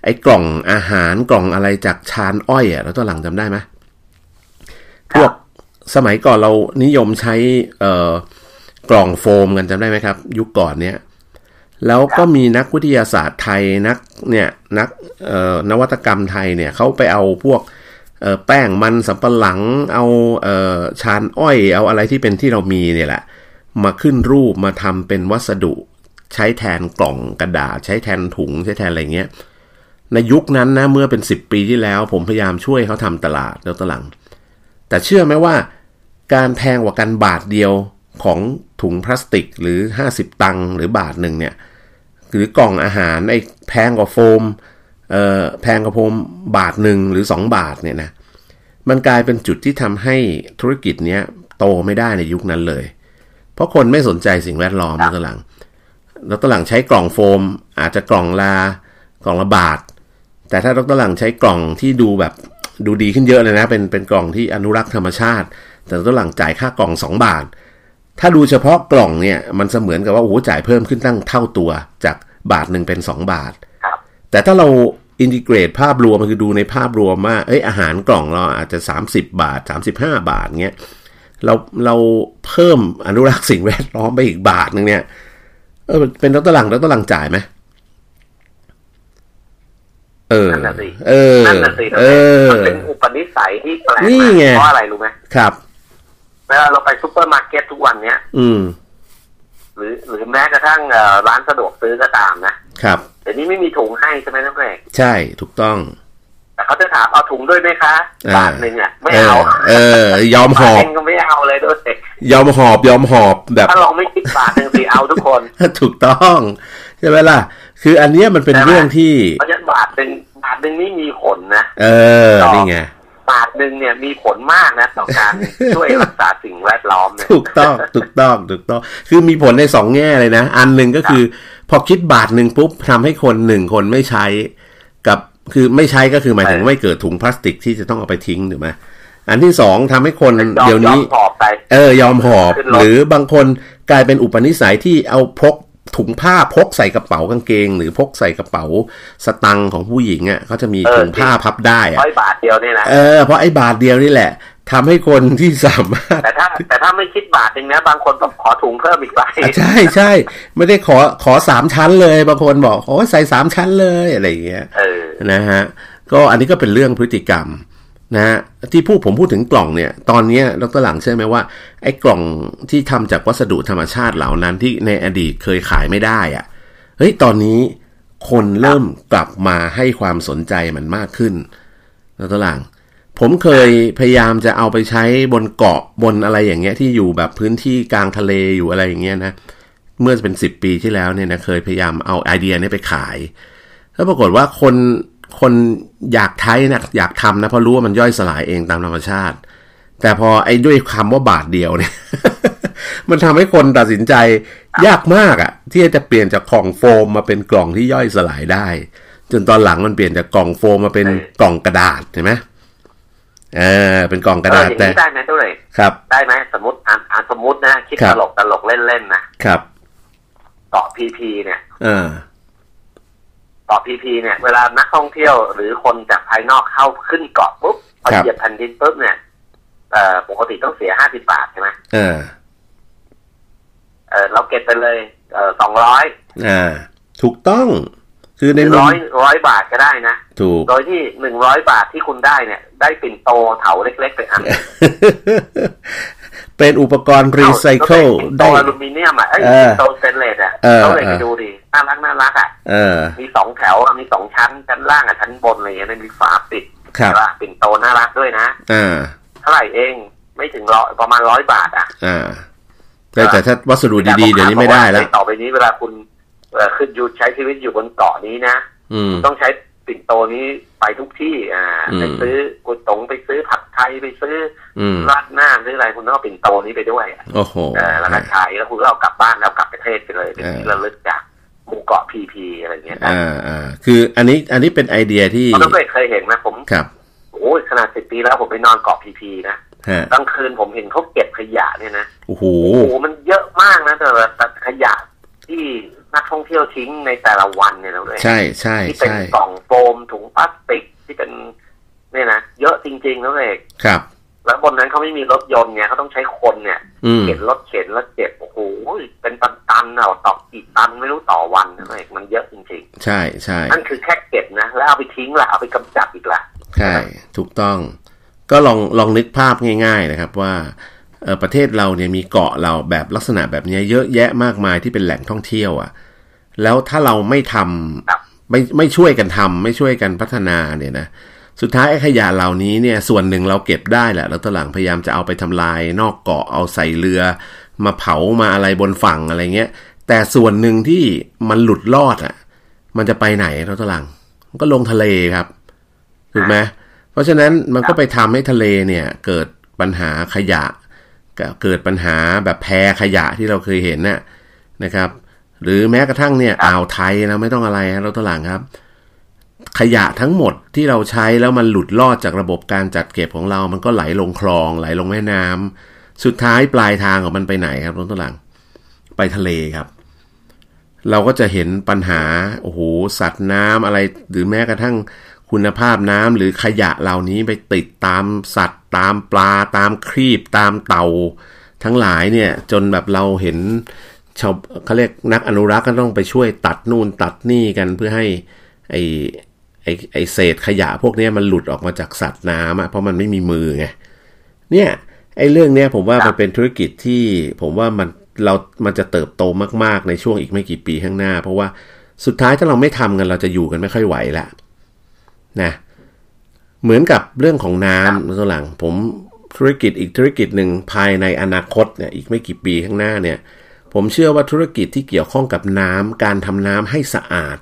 ไอ้กล่องอาหารกล่องอะไรจากชานอ้อยอะ่ะแล้วตัวหลังจำได้ไหมพวกสมัยก่อนเรานิยมใช้กล่องโฟมกันจำได้ไหมครับ ยุคก่อนเนี้ย แล้วก็มีนักวิทยาศาสตร์ไทยนักเนี่ยนักนวัตกรรมไทยเนี่ยเขาไปเอาพวกแป้งมันสำปะหลังเอาชานอ้อยเอาอะไรที่เป็นที่เรามีเนี่ยแหละ มาขึ้นรูปมาทำเป็นวัสดุใช้แทนกล่องกระดาษ ใช้แทนถุงใช้แทนอะไรเงี้ยในยุคนั้นนะเมื่อเป็น 10 ปีที่แล้ว ผมพยายามช่วยเขาทำตลาดแล้วตลัง แต่เชื่อไหมว่า การแพงกว่ากันบาทเดียว ของถุงพลาสติกหรือ 50 ตังค์หรือบาทหนึ่งเนี่ยหรือกล่องอาหารไอ้แพงกว่าโฟมเอ่อแพงกว่าโฟมบาทหนึ่งหรือ 2 บาทเนี่ยนะมันกลายเป็นจุดที่ทำให้ธุรกิจเนี้ยโตไม่ได้ในยุคนั้นเลย เพราะคนไม่สนใจสิ่งแวดล้อมแล้วตหลัง แล้วตหลังใช้กล่องโฟม อาจจะกล่องลากล่องละบาท แต่ถ้าดรหลังใช้กล่องที่ดูแบบดูดีขึ้นเยอะเลยนะ เป็นเป็นกล่องที่อนุรักษ์ธรรมชาติ แต่ดรหลังจ่ายค่ากล่องสองบาท ถ้าดูเฉพาะกล่องเนี่ยมันเสมือนกับว่าโอ้โหจ่ายเพิ่มขึ้นตั้งเท่าตัวจากบาทหนึ่งเป็นสองบาทครับแต่ถ้าเราอินทิเกรตภาพรวมคือดูในภาพรวมว่าเอ้ยอาหารกล่องเราอาจจะ 30 บาท 35 บาทเงี้ยเราเราเพิ่มอนุรักษ์สิ่งแวดล้อมไปอีกบาทหนึ่งเนี่ยเออเป็นดรหลังดรหลังจ่ายไหมเออนั่นน่ะสิเออนั่นน่ะสิเออมันเป็นอุปนิสัยที่แปลกนี่มากไงเพราะอะไรรู้ไหมครับ เวลาเราไปซูเปอร์มาร์เก็ตทุกวันเนี้ย อืม หรือหรือแม้กระทั่งเอ่อร้านสะดวกซื้อก็ตามนะครับเดี๋ยวนี้ไม่มีถุงให้ใช่ไหมน้องเอกใช่ถูกต้องแต่เขาจะถามเอาถุงด้วยไหมคะอ่าบาทหนึ่งอะไม่เอเอาอเออ ยอมหอาทบเองก็ไม่เอาเลยด้วยยอมหอบยอมหอบแบบถ้าลองไม่คิดบาทหนึ่งสิเอาทุกคน ถูกต้องใช่ไหมล่ะ คืออันเนี้ยมันเป็นใช่ไหมเรื่องที่เพราะฉะนั้นบาทหนึ่งบาทหนึ่งนี่มีผลนะเออนี่ไง บาทหนึ่งเนี่ยมีผลมากนะต่อการช่วยรักษาสิ่งแวดล้อมเนี่ยถูกต้องถูกต้องถูกต้อง คือมีผลในสองแง่เลยนะ อันหนึ่งก็คือ พอคิดบาทหนึ่งปุ๊บทำให้คนหนึ่งคนไม่ใช้กับคือไม่ใช้ก็คือหมายถึงใช่ไม่เกิดถุงพลาสติกที่จะต้องเอาไปทิ้งถูกไหมอันที่สองทำให้คนยอมเดี๋ยวนี้ยอมหอบไปเออยอมหอบขึ้นรถหรือบางคนกลายเป็นอุปนิสัยที่เอาพก ถุงผ้าพกใส่กระเป๋ากางเกง หรือพกใส่กระเป๋าสตังค์ของผู้หญิงอะเขาจะมีถุงผ้าพับได้อะร้อยบาทเดียวเนี่ยนะเออเพราะไอ้บาทเดียวนี่แหละทำให้คนที่สามารถ แต่ถ้า แต่ถ้าไม่คิดบาทหนึ่งนะบางคนต้องขอถุงเพิ่มอีกไปอะใช่ใช่ไม่ได้ขอขอสามชั้นเลยบางคนบอกโอ้ใส่สามชั้นเลยอะไรอย่างเงี้ยเออนะฮะก็อันนี้ก็เป็นเรื่องพฤติกรรม นะฮะที่พูดผมพูดถึงกล่องเนี่ย ตอนนี้ดรหลังเชื่อไหมว่าไอ้กล่องที่ทำจากวัสดุธรรมชาติเหล่านั้นที่ในอดีตเคยขายไม่ได้อะ่ะเฮ้ยตอนนี้คนเริ่มกลับมาให้ความสนใจมันมากขึ้นดรหลังผมเคยพยายามจะเอาไปใช้บนเกาะบนอะไรอย่างเงี้ยที่อยู่แบบพื้นที่กลางทะเลอยู่อะไรอย่างเงี้ยนะเมื่อเป็นสิบปีที่แล้วเนี่ยนะเคยพยายามเอาไอเดียนี้ไปขายแล้วปรากฏว่าคน คนอยากใช้นะอยากทำนะเพราะรู้ว่ามันย่อยสลายเองตามธรรมชาติ แต่พอไอ้ด้วยคำว่าบาทเดียวเนี่ย มันทำให้คนตัดสินใจยากมากอะที่จะเปลี่ยนจากกล่องโฟมมาเป็นกล่องที่ย่อยสลายได้ จนตอนหลังมันเปลี่ยนจากกล่องโฟมมาเป็นกล่องกระดาษเห็นไหมเออเป็นกล่องกระเออดาษอย่างแต่นี้ได้ไหมด้วยครับ ได้ไหมสมมติอ่านอ่านสมมตินะคิดครัตบลกตลกเล่นๆนะครับเกาะพีพีเนี่ย เออ เกาะพีพีเนี่ยเวลานักท่องเที่ยวหรือคนจากภายนอกเข้าขึ้นเกาะปุ๊บพอครับเหยียบแผ่นดินปุ๊บเนี่ยเอ่อปกติต้องเสียห้าสิบาทใช่ไหมเออเออเราเก็บไปเลยเออสองร้อยอ่า ถูกต้อง คือในมุมร้อยร้อยบาทก็ได้นะถูกโดยที่หนึ่งร้อยบาทที่คุณได้เนี่ย ได้ปิ่นโตเถาเล็กๆไปอันเป็นอุปกรณ์รีไซเคิลปิ่นโตได้อลูมิเนียมอะไอ้ยเออปิ่นโตสเตนเลสอะเออเขาเลยเออไปดูดิ น่ารักน่ารักอะเออ มีสองแถวอะมีสองชั้นชั้นล่างกับชั้นบนอะไรเงี้ยมีฝาปิดครับแต่ว่าปิ่นโตน่ารักด้วยนะอ่าเท่าไหร่เองไม่ถึงร้อยประมาณร้อยบาทอะอ่าแต่แต่ถ้าวัสดุดีๆเดี๋ยวนี้ไม่ได้แล้วต่อไปนี้เวลาคุณเอ่อขึ้นอยู่ใช้ชีวิตอยู่บนเกาะนี้นะอืมต้องใช้ปิ่นโตนี้ไปทุกที่อ่าอืมไปซื้อกุยตงไปซื้อผัดไทยไปซื้ออืมราดหน้าซื้ออะไรคุณต้องเอาปิ่นโตนี้ไปด้วยโอ้โหเออแล้วก็ใช้แล้วคุณก็เอากลับบ้านแล้วกลับประเทศไปเลยเป็นเออที่ระลึกจาก หมู่เกาะพีพีอะไรเงี้ยนะอ่าอ่าคืออันนี้อันนี้เป็นไอเดียที่เพราะน้องเบรกเคยเห็นไหมผมครับโอ้ยขนาดสิบปีแล้วผมไปนอนเกาะพีพีนะฮะกลางคืนผมเห็นเขาเก็บขยะเนี่ยนะโอ้โหโอ้โหมันเยอะมากนะแต่ละแต่ขยะที่นักท่องเที่ยวทิ้งในแต่ละวันเนี่ยนะเลยใช่ใช่ที่เป็นใช่กล่องโฟมถุงพลาสติกที่เป็นเนี่ยนะเยอะจริงๆนะเลยครับ แล้วบนนั้นเขาไม่มีรถยนต์เนี่ยเขาต้องใช้คนเนี่ยอืมเข็นรถเข็นแล้วเจ็บโอ้โหเป็นตันๆเอาต่อกี่ตันไม่รู้ต่อวันนะเลยมันเยอะจริงใช่ใช่ๆนั่นคือแค่เก็บนะ แล้วเอาไปทิ้งละเอาไปกำจัดอีกละใช่ถูกต้อง ก็ลองลองนึกภาพง่าย ๆ นะครับว่าเออประเทศเราเนี่ยมีเกาะเราแบบลักษณะแบบเนี้ยเยอะแยะมากมายที่เป็นแหล่งท่องเที่ยวอะ่ะ แล้วถ้าเราไม่ทำครับไม่ไม่ช่วยกันทำไม่ช่วยกันพัฒนาเนี่ยนะ สุดท้ายขยะเหล่านี้เนี่ยส่วนหนึ่งเราเก็บได้แหละ แล้วตอนหลังพยายามจะเอาไปทำลาย นอกเกาะเอาใส่เรือ มาเผามาอะไรบนฝั่งอะไรเงี้ย แต่ส่วนหนึ่งที่มันหลุดรอดอะ่ะ มันจะไปไหนเราตอนหลัง มันก็ลงทะเลครับถูกไหมเพราะฉะนั้นมันก็ไปทำให้ทะเลเนี่ยเกิดปัญหาขยะ เกิดปัญหาแบบแพรขยะที่เราเคยเห็นน่ะนะครับ หรือแม้กระทั่งเนี่ยอ่าวไทยนะไม่ต้องอะไรฮะเราตหลังครับ ขยะทั้งหมดที่เราใช้แล้วมันหลุดลอดจากระบบการจัดเก็บของเรา มันก็ไหลลงคลอง ไหลลงแม่น้ำสุดท้ายปลายทางของมันไปไหนครับรถตหลังไปทะเลครับ เราก็จะเห็นปัญหาโอ้โหสัตว์น้ำอะไร หรือแม้กระทั่งคุณภาพน้ำหรือขยะเหล่านี้ไปติดตามสัตว์ ตามปลา ตามครีบ ตามเต่า ทั้งหลายเนี่ยจนแบบเราเห็นชาวเขาเรียกนักอนุรักษ์ก็ต้องไปช่วยตัดนู่นตัดนี่กันเพื่อให้ไอ ไอไอเศษขยะพวกนี้มันหลุดออกมาจากสัตว์น้ำอะเพราะมันไม่มีมือไงเนี่ยไอเรื่องเนี้ยผมว่ามันเป็นธุรกิจที่ผมว่ามันเรามันจะเติบโตมาก ๆ ในช่วงอีกไม่กี่ปีข้างหน้า เพราะว่าสุดท้ายถ้าเราไม่ทำกันเราจะอยู่กันไม่ค่อยไหวละนะเหมือนกับเรื่องของน้ำตัวหลัง ผมธุรกิจอีกธุรกิจหนึ่งภายในอนาคตเนี่ยอีกไม่กี่ปีข้างหน้าเนี่ย ผมเชื่อว่าธุรกิจที่เกี่ยวข้องกับน้ำการทำน้ำให้สะอาด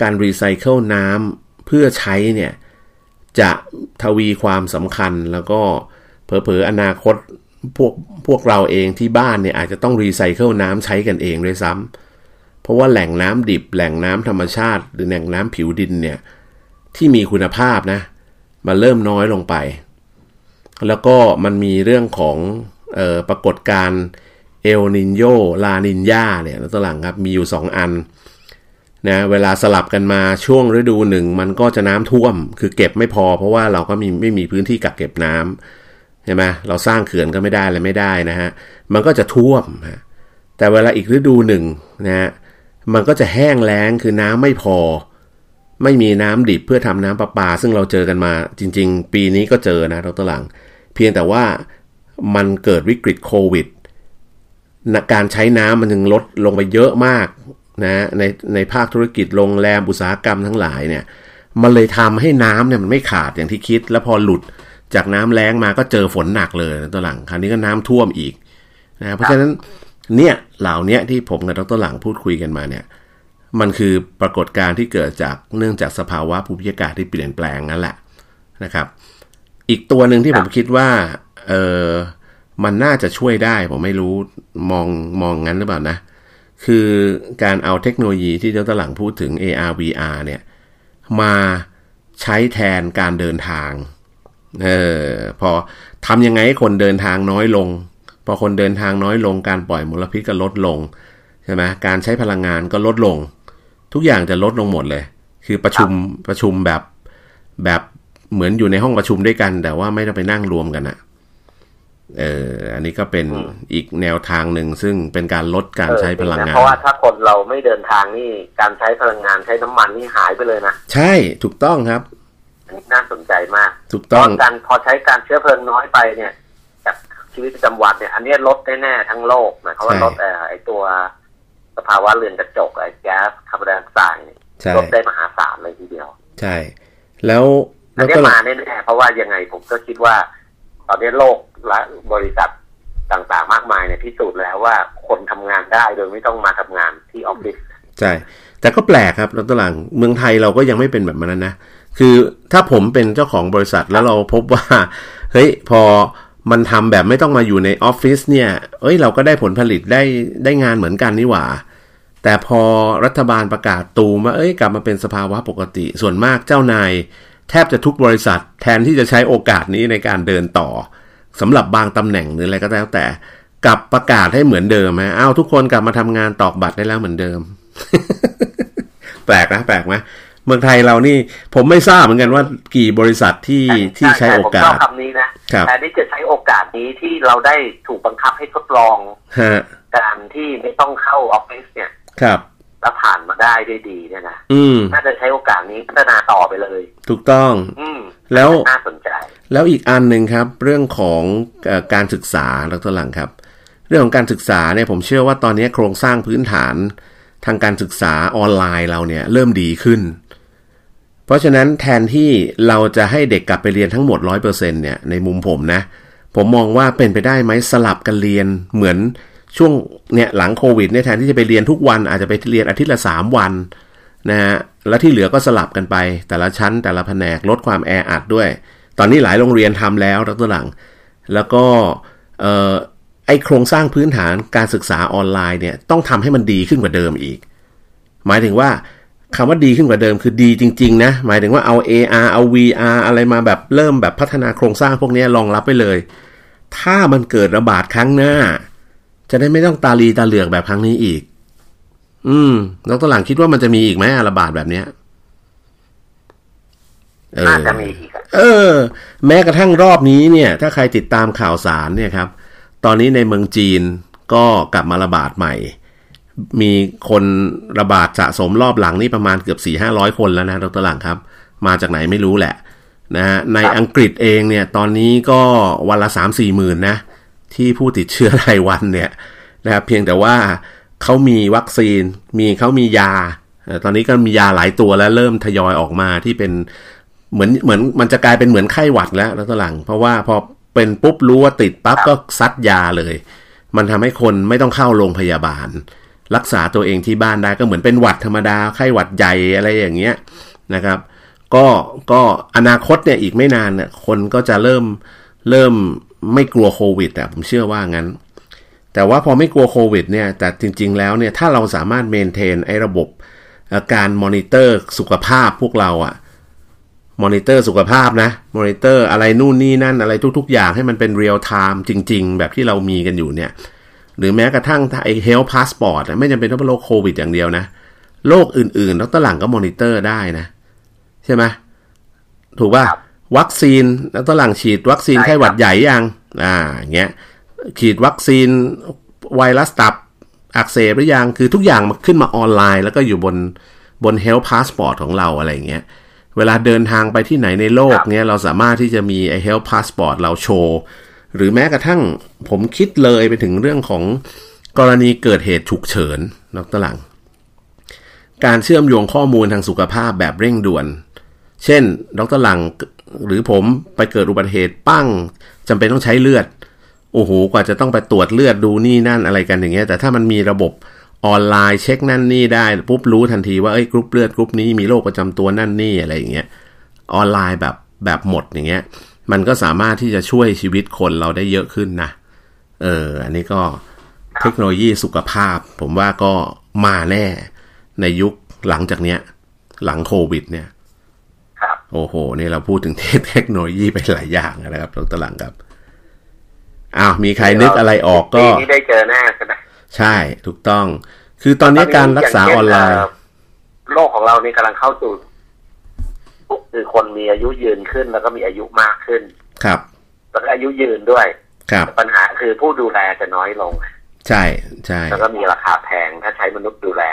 การรีไซเคิลน้ำเพื่อใช้เนี่ยจะทวีความสำคัญแล้วก็เผลอๆอนาคตพวกพวกเราเองที่บ้านเนี่ยอาจจะต้องรีไซเคิลน้ำใช้กันเองด้วยซ้ำเพราะว่าแหล่งน้ำดิบแหล่งน้ำธรรมชาติ หรือแหล่งน้ำผิวดินเนี่ยที่มีคุณภาพนะมันเริ่มน้อยลงไป แล้วก็มันมีเรื่องของออปรากฏการเอลนินโยลานินยาเนี่ยตัวหลังครับมีอยู่ 2 อัน นะเวลาสลับกันมาช่วงฤดูหนึ่งมันก็จะน้ำท่วม คือเก็บไม่พอ เพราะว่าเราก็มีไม่มีพื้นที่กักเก็บน้ำใช่ไหมเราสร้างเขื่อนก็ไม่ได้เลยไม่ได้นะฮะมันก็จะท่วมฮะแต่เวลาอีกฤดูหนึ่งนะฮะมันก็จะแห้งแล้งคือน้ำไม่พอ ไม่มีน้ำดิบเพื่อทำน้ำประปา ซึ่งเราเจอกันมาจริง ๆ ปีนี้ก็เจอนะดรหลัง เพียงแต่ว่ามันเกิดวิกฤตโควิดการใช้น้ำมันจึงลดลงไปเยอะมาก นะในในภาคธุรกิจโรงแรมอุตสาหกรรมทั้งหลายเนี่ยมันเลยทำให้น้ำเนี่ยมันไม่ขาดอย่างที่คิด แล้วพอหลุดจากน้ำแล้งมาก็เจอฝนหนักเลยตัวหลังคราวนี้ก็น้ำท่วมอีกนะเพราะฉะนั้นเนี่ยเหล่านี้ที่ผมกับดรหลังพูดคุยกันมาเนี่ยมันคือปรากฏการณ์ที่เกิดจากเนื่องจากสภาวะภูมิอากาศที่เปลี่ยนแปลงนั่นแหละนะครับ อีกตัวหนึ่งที่ผมคิดว่าเออมันน่าจะช่วยได้ ผมไม่รู้มองมองงั้นหรือเปล่านะ คือการเอาเทคโนโลยีที่เจ้าตหลังพูดถึง AR VR เนี่ยมาใช้แทนการเดินทาง เออพอทำยังไงให้คนเดินทางน้อยลง พอคนเดินทางน้อยลง การปล่อยมลพิษก็ลดลงใช่ไหมการใช้พลังงานก็ลดลง ทุกอย่างจะลดลงหมดเลย คือประชุมประชุมแบบแบบเหมือนอยู่ในห้องประชุมด้วยกัน แต่ว่าไม่ต้องไปนั่งรวมกันอะ เอออันนี้ก็เป็นอีกแนวทางหนึ่งซึ่งเป็นการลดการใช้พลังงาน เพราะว่าถ้าคนเราไม่เดินทางนี่การใช้พลังงานใช้น้ำมันนี่หายไปเลยนะ ใช่ถูกต้องครับ อันนี้น่าสนใจมาก ถูกต้องการพอใช้การเชื้อเพลิงน้อยไปเนี่ยจากชีวิตประจำวันเนี่ย อันนี้ลดได้แน่ทั้งโลกหมายความว่าลดไอ้ตัวสภาวะเรือนกระจกไอ้แก๊สคาร์บอนไดออกไซด์ลดได้มหาศาลเลยทีเดียว ใช่ แล้วอันนี้มาแน่ๆเพราะว่ายังไงผมก็คิดว่าต อนนี้โลกและบริษัทต่างๆ มากมายเนี่ยพิสูจน์แล้วว่าคนทำงานได้โดยไม่ต้องมาทำงานที่ออฟฟิศใช่แต่ก็แปลกครับรัตลังเมืองไทยเราก็ยังไม่เป็นแบบนั้นนะคือถ้าผมเป็นเจ้าของบริษัทแล้วเราพบว่าเฮ้ยพอมันทำแบบไม่ต้องมาอยู่ในออฟฟิศเนี่ย เอ้ยเราก็ได้ผลผลิตได้ได้งานเหมือนกันนี่หว่า แต่พอรัฐบาลประกาศตูมว่าเอ้ยกลับมาเป็นสภาวะปกติ ส่วนมากเจ้านาย แทบจะทุกบริษัทแทนที่จะใช้โอกาสนี้ในการเดินต่อสำหรับบางตำแหน่งหรืออะไรก็แล้วแต่กลับประกาศให้เหมือนเดิมฮะอ้าวทุกคนกลับมาทำงานตอกบัตรได้แล้วเหมือนเดิม แปลกนะแปลกไหมเมืองไทยเรานี่ผมไม่ทราบเหมือนกันว่ากี่บริษัทที่ที่ใช้โอกาสผมชอบคำนี้นะแต่นี่จะใช้โอกาสนี้ที่เราได้ถูกบังคับให้ทดลองการที่ไม่ต้องเข้าออฟฟิศเนี่ยครับ แล้วผ่านมาได้ได้ดีเนี่ยนะน่าจะใช้โอกาสนี้พัฒนาต่อไปเลย ถูกต้อง อืแล้วน่าสนใจ แล้วอีกอันหนึ่งครับ เรื่องของการศึกษาดรหลังครับ เรื่องของการศึกษาเนี่ยผมเชื่อว่าตอนนี้โครงสร้างพื้นฐานทางการศึกษาออนไลน์เราเนี่ยเริ่มดีขึ้น เพราะฉะนั้นแทนที่เราจะให้เด็กกลับไปเรียนทั้งหมดร้อยเปอร์เซ็นเนี่ยในมุมผมนะ ผมมองว่าเป็นไปได้ไหมสลับกันเรียนเหมือน ช่วงเนี่ยหลังโควิดเนี่ยแทนที่จะไปเรียนทุกวันอาจจะไปเรียนอาทิตย์ละสามวันนะฮะแล้วที่เหลือก็สลับกันไป แต่ละชั้นแต่ละแผนกลดความแออัดด้วย ตอนนี้หลายโรงเรียนทำแล้วดรหลัง แล้วก็เอ่อไอโครงสร้างพื้นฐานการศึกษาออนไลน์เนี่ยต้องทำให้มันดีขึ้นกว่าเดิมอีก หมายถึงว่าคำว่าดีขึ้นกว่าเดิมคือดีจริง ๆ นะ หมายถึงว่าเอา AR เอา VR อะไรมาแบบเริ่มแบบพัฒนาโครงสร้างพวกนี้รองรับไปเลย ถ้ามันเกิดระบาดครั้งหน้า จะได้ไม่ต้องตาลีตาเหลือกแบบครั้งนี้อีก อืมดรหลังคิดว่ามันจะมีอีกไหมระบาดแบบเนี้ยเออน่าจะมีอีกอะเออ แม้กระทั่งรอบนี้เนี่ย ถ้าใครติดตามข่าวสารเนี่ยครับ ตอนนี้ในเมืองจีนก็กลับมาระบาดใหม่ มีคนระบาดสะสมรอบหลังนี่ประมาณเกือบสี่ห้าร้อยคนแล้วนะดรหลังครับ มาจากไหนไม่รู้แหละนะฮะในอังกฤษเองเนี่ย ตอนนี้ก็วันละสามสี่หมื่นนะ ที่ผู้ติดเชื้อรายวันเนี่ยนะครับเพียงแต่ว่าเขามีวัคซีนมีเขามียา ตอนนี้ก็มียาหลายตัวแล้วเริ่มทยอยออกมาที่เป็นเหมือนเหมือนมันจะกลายเป็นเหมือนไข้หวัดแล้วแล้วตหลัง เพราะว่าพอเป็นปุ๊บรู้ว่าติดปั๊บก็ซัดยาเลย มันทำให้คนไม่ต้องเข้าโรงพยาบาล รักษาตัวเองที่บ้านได้ก็เหมือนเป็นหวัดธรรมดาไข้หวัดใหญ่อะไรอย่างเงี้ยนะครับ ก็ก็อนาคตเนี่ยอีกไม่นานเนี่ยคนก็จะเริ่มเริ่ม ไม่กลัวโควิดอะผมเชื่อว่างั้น แต่ว่าพอไม่กลัวโควิดเนี่ยแต่จริง ๆ แล้วเนี่ยถ้าเราสามารถเมนเทนไอ้ระบบการมอนิเตอร์สุขภาพพวกเราอะมอนิเตอร์สุขภาพนะมอนิเตอร์อะไรนู่นนี่นั่นอะไรทุก ๆ อย่างให้มันเป็น real time จริง ๆ แบบที่เรามีกันอยู่เนี่ย หรือแม้กระทั่งไอ้ health passport ไม่จำเป็นต้องเป็นโรคโควิดอย่างเดียวนะโรคอื่นๆดรหลังก็มอนิเตอร์ได้นะ ใช่ไหมถูกป่ะ วัคซีนแล้วตอนหลังฉีดวัคซีนใช่ครับไข้หวัดใหญ่ยังอ่าอย่างเงี้ยฉีดวัคซีนไวรัสตับอักเสบหรือยังคือทุกอย่างมันขึ้นมาออนไลน์ แล้วก็อยู่บนบน Health Passport ของเราอะไรอย่างเงี้ยเวลาเดินทางไปที่ไหนในโลกเนี้ยเราสามารถที่จะมีไอ้ Health Passport เราโชว์ หรือแม้กระทั่งผมคิดเลยไปถึงเรื่องของกรณีเกิดเหตุฉุกเฉินนอกตหลัง การเชื่อมโยงข้อมูลทางสุขภาพแบบเร่งด่วน เช่น ดรหลัง หรือผมไปเกิดอุบัติเหตุปั้งจำเป็นต้องใช้เลือด โอ้โหกว่าจะต้องไปตรวจเลือดดูนี่นั่นอะไรกันอย่างเงี้ย แต่ถ้ามันมีระบบออนไลน์เช็คนั่นนี่ได้ปุ๊บรู้ทันทีว่าเอ้ยกรุ๊ปเลือดกรุ๊ปนี้มีโรคประจำตัวนั่นนี่อะไรอย่างเงี้ยออนไลน์แบบแบบหมดอย่างเงี้ย มันก็สามารถที่จะช่วยชีวิตคนเราได้เยอะขึ้นนะเอออันนี้ก็เทคโนโลยีสุขภาพ ผมว่าก็มาแน่ในยุคหลังจากเนี้ย หลังโควิดเนี่ย โอ้โห นี่เราพูดถึงเทคโนโลยีไปหลายอย่างนะครับดรหลังครับอ้าวมีใครนึกอะไรออกก็ปีนี้ได้เจอแน่ใช่ไหมใช่ถูกต้อง คือตอนนี้การรักษาออนไลน์ย่างเช่เโลกของเรานี่กำลังเข้าสู่คือคนมีอายุยืนขึ้นแล้วก็มีอายุมากขึ้น ครับ แล้วก็อายุยืนด้วย ครับ ปัญหาคือผู้ดูแลจะน้อยลง ใช่ใช่แล้วก็มีราคาแพงถ้าใช้มนุษย์ดูแล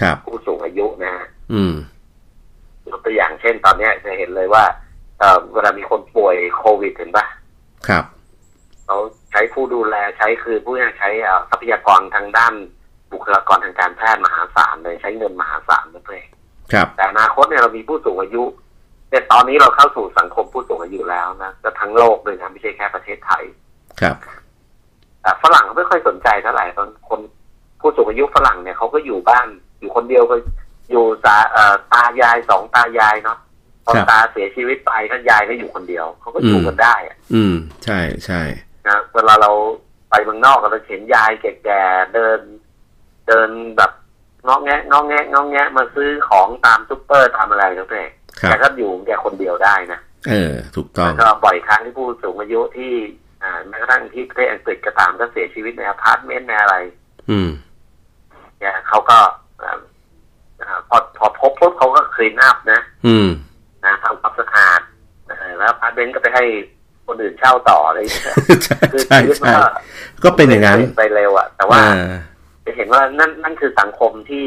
ครับ ผู้สูงอายุนะฮะอืม ยกตัวอย่างเช่นตอนเนี้ยจะเห็นเลยว่าเอ่อเวลามีคนป่วยโควิดเห็นปะครับเขาใช้ผู้ดูแลใช้คือผู้ใช้เอ่อทรัพยากรทางด้านบุคลากรทางการแพทย์มหาศาลเลยใช้เงินมหาศาลเลยครับแต่อนาคตเนี่ยเรามีผู้สูงอายุ แต่ตอนนี้เราเข้าสู่สังคมผู้สูงอายุแล้วนะก็ทั้งโลกเลยนะไม่ใช่แค่ประเทศไทย ครับแต่ฝรั่งเขาไม่ค่อยสนใจเท่าไหร่ตอนคนผู้สูงอายุฝรั่งเนี่ยเขาก็อยู่บ้านอยู่คนเดียวก็ อยู่ตาเอ่อตายายสองตายายเนาะพอครับตาเสียชีวิตไปท่านยายก็อยู่คนเดียวเขาก็อยู่อืมกันได้อะอืม ใช่ใช่นะเวลาเราไปเมืองนอกเราเห็นยายแก่ๆเดิน เดินแบบงอแงะงอแงะงอแงะมาซื้อของตามซุปเปอร์ตามอะไรแล้วแต่ครับแต่ก็อยู่แกคนเดียวได้นะเออ ถูกต้องแล้วก็บ่อยครั้งที่ผู้สูงอายุที่ อ่าแม้กระทั่งที่ประเทศอังกฤษก็ตามก็เสียชีวิตในอพาร์ตเมนต์ในอะไร อืมเนี่ยเขาก็อ่าอ่า พอพอพบปุ๊บเขาก็คลีนอัพนะ อืมนะทำความสะอาดเออแล้วอพาร์ตเมนต์ก็ไปให้คนอื่นเช่าต่ออะไรอย่างเงี้ยใช่คือใช่ชีวิตมันใช่ก็ก็เป็นอย่างนั้นไปเร็วอะแต่ว่าอ่าจะเห็นว่านั่นนั่นคือสังคมที่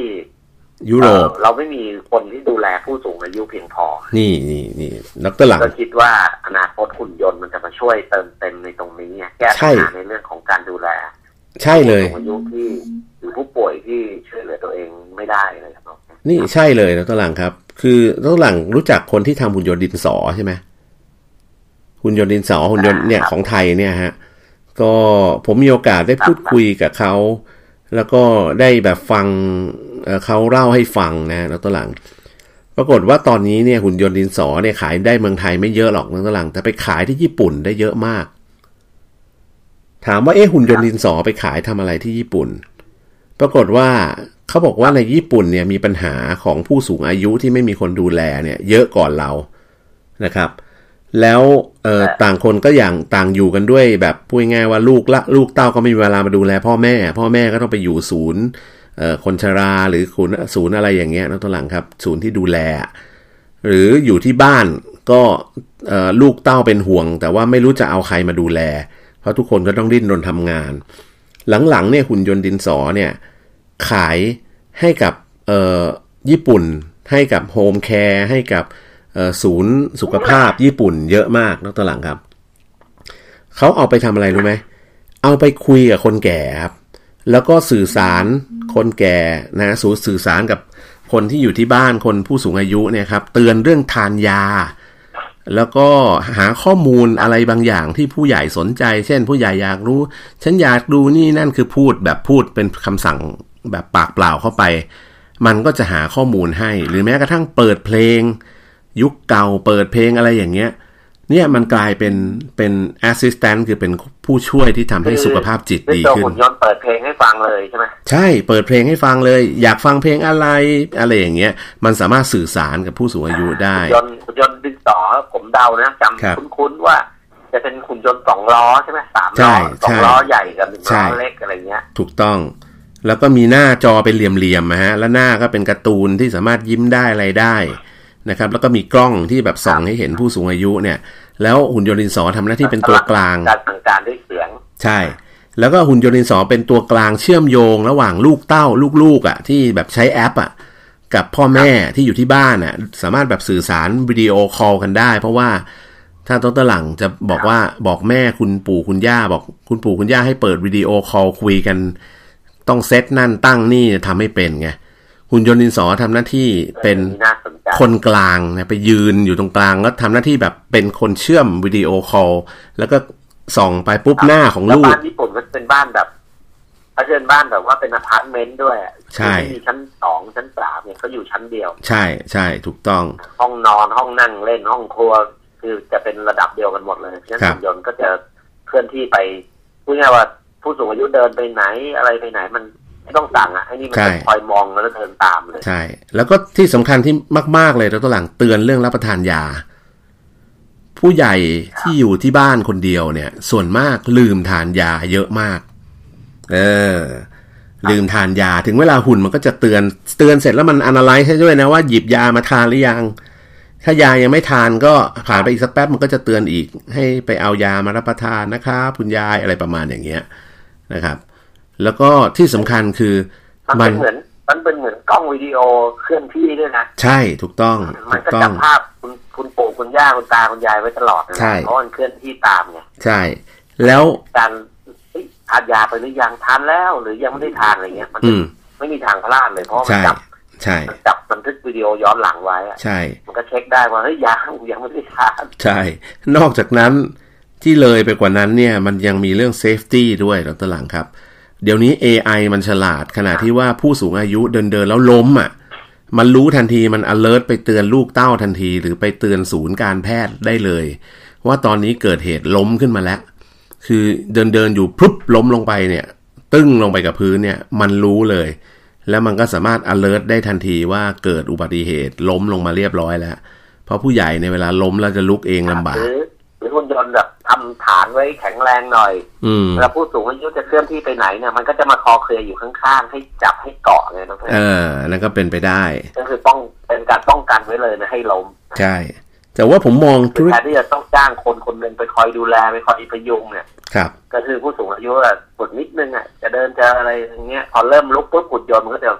ยุโรปเอ่อเราไม่มีคนที่ดูแลผู้สูงอายุเพียงพอ นี่นี่นี่ดรหลังก็คิดว่าอนาคตหุ่นยนต์มันจะมาช่วยเติมเต็มในตรงนี้ไงแก้ใช่ปัญหาในเรื่องของการดูแล ใช่เลยผู้สูงอายุที่หรือผู้ป่วยที่ช่วยเหลือตัวเองไม่ได้เลยครับ นี่ใช่เลยดรหลังครับ คือดรหลังรู้จักคนที่ทำหุ่นยนต์ดินสอใช่ไหมหุ่นยนต์ดินสอหุ่นยนต์เนี่ยของไทยเนี่ยฮะก็ผมมีโอกาสได้พูดคุยกับเขา แล้วก็ได้แบบฟังเเขาเล่าให้ฟังนะดรหลัง ปรากฏว่าตอนนี้เนี่ยหุ่นยนต์ดินสอเนี่ยขายได้เมืองไทยไม่เยอะหรอกนักหลัง แต่ไปขายที่ญี่ปุ่นได้เยอะมาก ถามว่าเอ๊ะหุ่นยนต์ดินสอไปขายทำอะไรที่ญี่ปุ่น ปรากฏว่า เขาบอกว่าในญี่ปุ่นเนี่ยมีปัญหาของผู้สูงอายุที่ไม่มีคนดูแลเนี่ยเยอะก่อนเรานะครับ แล้วเอ่อต่างคนก็อย่างต่างอยู่กันด้วย แบบพูดง่ายๆว่าลูกละลูกเต้าก็ไม่มีเวลามาดูแล พ่อแม่ พ่อแม่ก็ต้องไปอยู่ศูนย์เอ่อคนชราหรือศูนย์ศูนย์อะไรอย่างเงี้ยนะตัวหลังครับ ศูนย์ที่ดูแล หรืออยู่ที่บ้านก็เอ่อลูกเต้าเป็นห่วง แต่ว่าไม่รู้จะเอาใครมาดูแล เพราะทุกคนก็ต้องดิ้นรนทำงาน หลังๆเนี่ยหุ่นยนต์ดินสอเนี่ย ขายให้กับญี่ปุ่น ให้กับโฮมแคร์ให้กับศูนย์สุขภาพญี่ปุ่นเยอะมากนักตลังครับเขาเอาไปทำอะไรรู้ไหมเอาไปคุยกับคนแก่ครับ แล้วก็สื่อสารคนแก่นะสูสื่อสารกับคนที่อยู่ที่บ้านคนผู้สูงอายุเนี่ยครับ เตือนเรื่องทานยา แล้วก็หาข้อมูลอะไรบางอย่างที่ผู้ใหญ่สนใจ เช่น ผู้ใหญ่อยากรู้ ฉันอยากดูนี่นั่นคือพูดแบบพูดเป็นคำสั่ง แบบปากเปล่าเข้าไป มันก็จะหาข้อมูลให้ หรือแม้กระทั่งเปิดเพลง ยุคเก่าเปิดเพลงอะไรอย่างเงี้ยเนี่ยมันกลายเป็นเป็น assistant คือเป็นผู้ช่วยที่ทำให้สุขภาพจิตดีตัวขึ้นหุ่นยนต์เปิดเพลงให้ฟังเลยใช่ไหมใช่เปิดเพลงให้ฟังเลย อยากฟังเพลงอะไรอะไรอย่างเงี้ย มันสามารถสื่อสารกับผู้สูงอายุได้หุ่นยนต์หุ่นยนต์ดินสอผมเดานะจครับำคุ้นๆว่า จะเป็นหุ่นยนต์สองล้อใช่ไหมสามใช่ล้อสองใช่ล้อใหญ่กับหนึ่งใช่ล้อเล็กอะไรเงี้ย ถูกต้อง แล้วก็มีหน้าจอเป็นเหลี่ยมๆนะฮะแล้วหน้าก็เป็นการ์ตูนที่สามารถยิ้มได้อะไรได้นะครับแล้วก็มีกล้องที่แบบส่องให้เห็นผู้สูงอายุเนี่ย แล้วหุ่นยนต์ดินสอทำหน้าที่เป็นตัวกลางการสั่งการด้วยเสียง ใช่ แล้วก็หุ่นยนต์ดินสอเป็นตัวกลางเชื่อมโยงระหว่างลูกเต้าลูกๆอะ ที่แบบใช้แอปอะกับพ่อแม่ที่อยู่ที่บ้านอะสามารถแบบสื่อสารวิดีโอคอลกันได้ เพราะว่าถ้าต้นตะหลังจะบอกว่าบอกแม่คุณปู่คุณย่าบอกคุณปู่คุณย่าให้เปิดวิดีโอคอลคุยกัน ต้องเซตนั่นตั้งนี่ทำให้เป็นไงหุ่นยนต์ดินสอทำหน้าที่เป็นน่าสนใจคนกลางนะไปยืนอยู่ตรงกลางแล้วทำหน้าที่แบบเป็นคนเชื่อมวิดีโอคอลแล้วก็ส่องไปปุ๊บหน้าของแล้วลูกบ้านญี่ปุ่นก็เป็นบ้านแบบเขาเชิญบ้านแบบว่าเป็นอพาร์ตเมนต์ด้วยอะใช่ไม่มีชั้นสองชั้นสามเนี่ยเขาอยู่ชั้นเดียว ใช่ใช่ถูกต้อง ห้องนอนห้องนั่งเล่นห้องครัว คือจะเป็นระดับเดียวกันหมดเลยฉะนั้นครับหุ่นยนต์ก็จะเคลื่อนที่ไปพูดง่ายๆว่า ผู้สูงอายุเดินไปไหนอะไรไปไหนมันไม่ต้องสั่งอะไอ้นี่มันจะคอยมองแล้วเดินตามเลยใช่ แล้วก็ที่สำคัญที่มาก ๆ เลยเราตัวหลังเตือนเรื่องรับประทานยา ผู้ใหญ่ที่อยู่ที่บ้านคนเดียวเนี่ย ส่วนมากลืมทานยาเยอะมาก เออ ลืมทานยาถึงเวลาหุ่นมันก็จะเตือนเตือนเสร็จแล้วมันอนาลัยให้ด้วยนะว่าหยิบยามาทานหรือยัง ถ้ายายังไม่ทานก็ผ่านไปอีกสักแป๊บมันก็จะเตือนอีก ให้ไปเอายามารับประทานนะครับคุณยายอะไรประมาณอย่างเงี้ย นะครับ แล้วก็ที่สำคัญคือมันเป็นเหมือน มันเป็นเหมือนกล้องวิดีโอเคลื่อนที่ด้วยนะ ใช่ถูกต้องมัถูนกก็ต้อจังบภาพคุณคุณปู่คุณย่าคุณตาคุณยายไว้ตลอดนะใช่เพราะมันเคลื่อนที่ตามไงใช่ แล้วการเฮ้ยทานยาไปหรือยังทานแล้ว หรือยังไม่ได้ทานอะไรเงี้ย มันอืมไม่มีทางพลาดเลยเพราะมันใช่จับใช่มันจับบันทึกวิดีโอย้อนหลังไว้อะใช่ มันก็เช็คได้ว่าเฮ้ยยังยังไม่ได้ทานใช่ นอกจากนั้น ที่เลยไปกว่านั้นเนี่ยมันยังมีเรื่อง safety ด้วยดรหลังครับ เดี๋ยวนี้ AI มันฉลาดขณะที่ว่าผู้สูงอายุเดินเดินแล้วล้มอะมันรู้ทันทีมัน alert ไปเตือนลูกเต้าทันที หรือไปเตือนศูนย์การแพทย์ได้เลย ว่าตอนนี้เกิดเหตุล้มขึ้นมาแล้ว คือเดินเดินอยู่พรุบล้มลงไปเนี่ย ตึ้งลงไปกับพื้นเนี่ย มันรู้เลย แล้วมันก็สามารถ alert ได้ทันทีว่าเกิดอุบัติเหตุล้มลงมาเรียบร้อยแล้ว เพราะผู้ใหญ่ในเวลาล้มแล้วจะลุกเองลำบากหรือหุ่นยนต์แบบ ทำฐานไว้แข็งแรงหน่อยอืมเวลาผู้สูงอายุจะเคลื่อนที่ไปไหนเนี่ยมันก็จะมาคอเคลียร์อยู่ข้างๆ ให้จับให้เกาะไงน้องเพชรเออนั่นก็เป็นไปได้ ก็คือป้องเป็นการป้องกันไว้เลยไม่ให้ล้มใช่ แต่ว่าผมมองธุรแทกิจนที่จะต้องจ้างคนคนหนึ่งไปคอยดูแลไปคอยพยุงเนี่ยครับก็คือผู้สูงอายุอะปวดนิดนึงอะจะเดินจะอะไรอย่างเงี้ยพอเริ่มลุกปุ๊บหุ่นยนต์มันก็จะ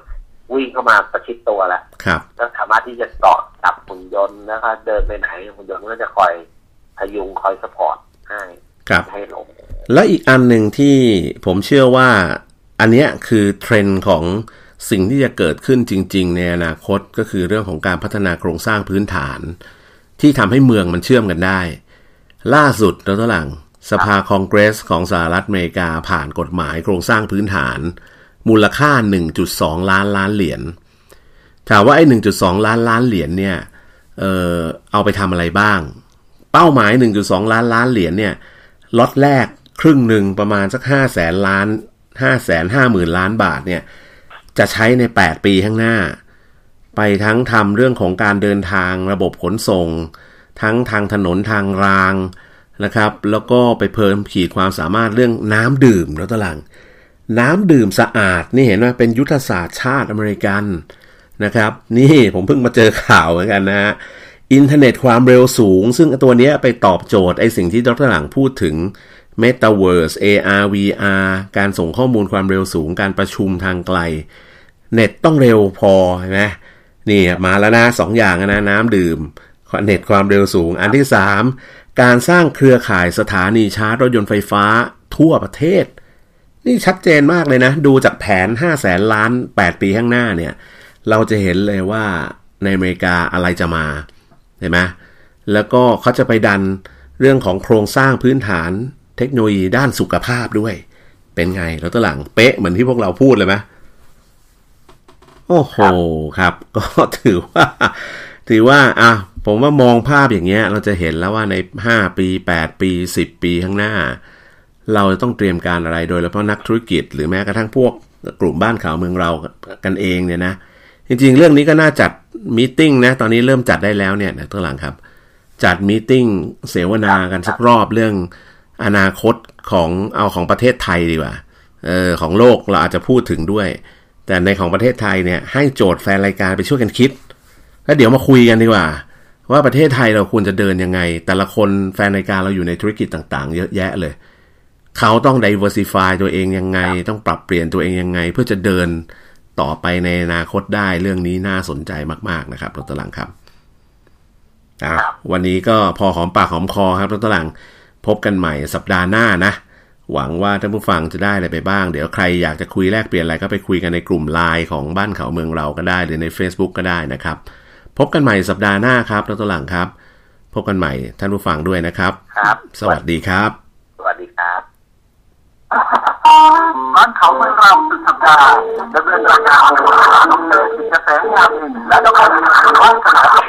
วิ่งเข้ามาประชิดตัวแล้วครับก็สามารถที่จะเกาะจับหุ่นยนต์แล้วก็เดินไปไหนหุ่นยนต์ก็จะคอยพยุงคอย support ให้ครับไม่ให้ล้มและอีกอันหนึ่งที่ผมเชื่อว่าอันเนี้ยคือเทรนด์ของสิ่งที่จะเกิดขึ้นจริง ๆ ในอนาคตก็คือเรื่องของการพัฒนาโครงสร้างพื้นฐาน ที่ทำให้เมืองมันเชื่อมกันได้ ล่าสุดดรหลังสภาคองเกรสของสหรัฐอเมริกาผ่านกฎหมายโครงสร้างพื้นฐาน มูลค่า 1.2 ล้านล้านเหรียญถามว่าไอ้หนึ่งจุดสองล้านล้านเหรียญเนี่ยเออเอาไปทำอะไรบ้าง เป้าหมายหนึ่งจุดสองล้านล้านเหรียญเนี่ยล็อตแรกครึ่งหนึ่งประมาณสักห้าแสนล้านห้าแสนห้าหมื่นล้านบาทเนี่ยจะใช้ในแปดปีข้างหน้า ไปทั้งทำเรื่องของการเดินทางระบบขนส่ง ทั้งทางถนนทางรางนะครับ แล้วก็ไปเพิ่มขีดความสามารถเรื่องน้ำดื่มแล้วตลัง น้ำดื่มสะอาด นี่เห็นว่าเป็นยุทธศาสตร์ชาติอเมริกันนะครับ นี่ผมเพิ่งมาเจอข่าวเหมือนกันนะฮะ อินเทอร์เน็ตความเร็วสูง ซึ่งตัวนี้ไปตอบโจทย์ไอสิ่งที่ดร.หลังพูดถึง Metaverse AR VR การส่งข้อมูลความเร็วสูงการประชุมทางไกล เน็ตต้องเร็วพอใช่ไหมนี่มาแล้วนะสองอย่างนะน้ำดื่มเน็ตความเร็วสูง อันที่สามการสร้างเครือข่ายสถานีชาร์จรถยนต์ไฟฟ้าทั่วประเทศ นี่ชัดเจนมากเลยนะ ดูจากแผน 5 0 0แสนล้าน 8 ปีข้างหน้าเนี่ย เราจะเห็นเลยว่าในอเมริกาอะไรจะมา เห็นไหมแล้วก็เขาจะไปดันเรื่องของโครงสร้างพื้นฐานเทคโนโลยีด้านสุขภาพด้วย เป็นไงแล้วตัวหลังเป๊ะเหมือนที่พวกเราพูดเลยไหมโอ้โหครับ ก็ถือว่า ถือว่าอะผมว่ามองภาพอย่างเงี้ย เราจะเห็นแล้วว่าใน 5 ปี 8 ปี 10 ปีข้างหน้า เราจะต้องเตรียมการอะไรโดยเฉพาะนักธุรกิจ หรือแม้กระทั่งพวกกลุ่มบ้านข่าวเมืองเรากันเองเนี่ยนะ จริงๆ เรื่องนี้ก็น่าจัด มีติ้งนะ ตอนนี้เริ่มจัดได้แล้วเนี่ยนะตัวหลังครับ จัดมีติ้งเสวนากันสักรอบเรื่องอนาคตของเอาของประเทศไทยดีกว่าเออของโลกเราอาจจะพูดถึงด้วย แต่ในของประเทศไทยเนี่ยให้โจทย์แฟนรายการไปช่วยกันคิด แล้วเดี๋ยวมาคุยกันดีกว่า ว่าประเทศไทยเราควรจะเดินยังไง แต่ละคนแฟนรายการเราอยู่ในธุรกิจต่างๆ เยอะแยะเลย เขาต้อง diversify ตัวเองยังไง ต้องปรับเปลี่ยนตัวเองยังไง เพื่อจะเดิน ต่อไปในอนาคตได้เรื่องนี้น่าสนใจมาก ๆนะครับรถตลังครับอะวันนี้ก็พอหอมปากหอมคอครับรถตลังพบกันใหม่สัปดาห์หน้านะ หวังว่าท่านผู้ฟังจะได้อะไรไปบ้าง เดี๋ยวใครอยากจะคุยแลกเปลี่ยนอะไรก็ไปคุยกันในกลุ่มไลน์ของบ้านเขาเมืองเราก็ได้หรือใน Facebook ก็ได้นะครับ พบกันใหม่สัปดาห์หน้าครับรถตลังครับ พบกันใหม่ท่านผู้ฟังด้วยนะครับ ครับ สวัสดีครับ สวัสดีครับ บ้านเขาเมืองเราสุดสัปดาห์ดำเนินรายการโดยดรกิจเกษมงามอินและดรวิศวัฒน์สนาม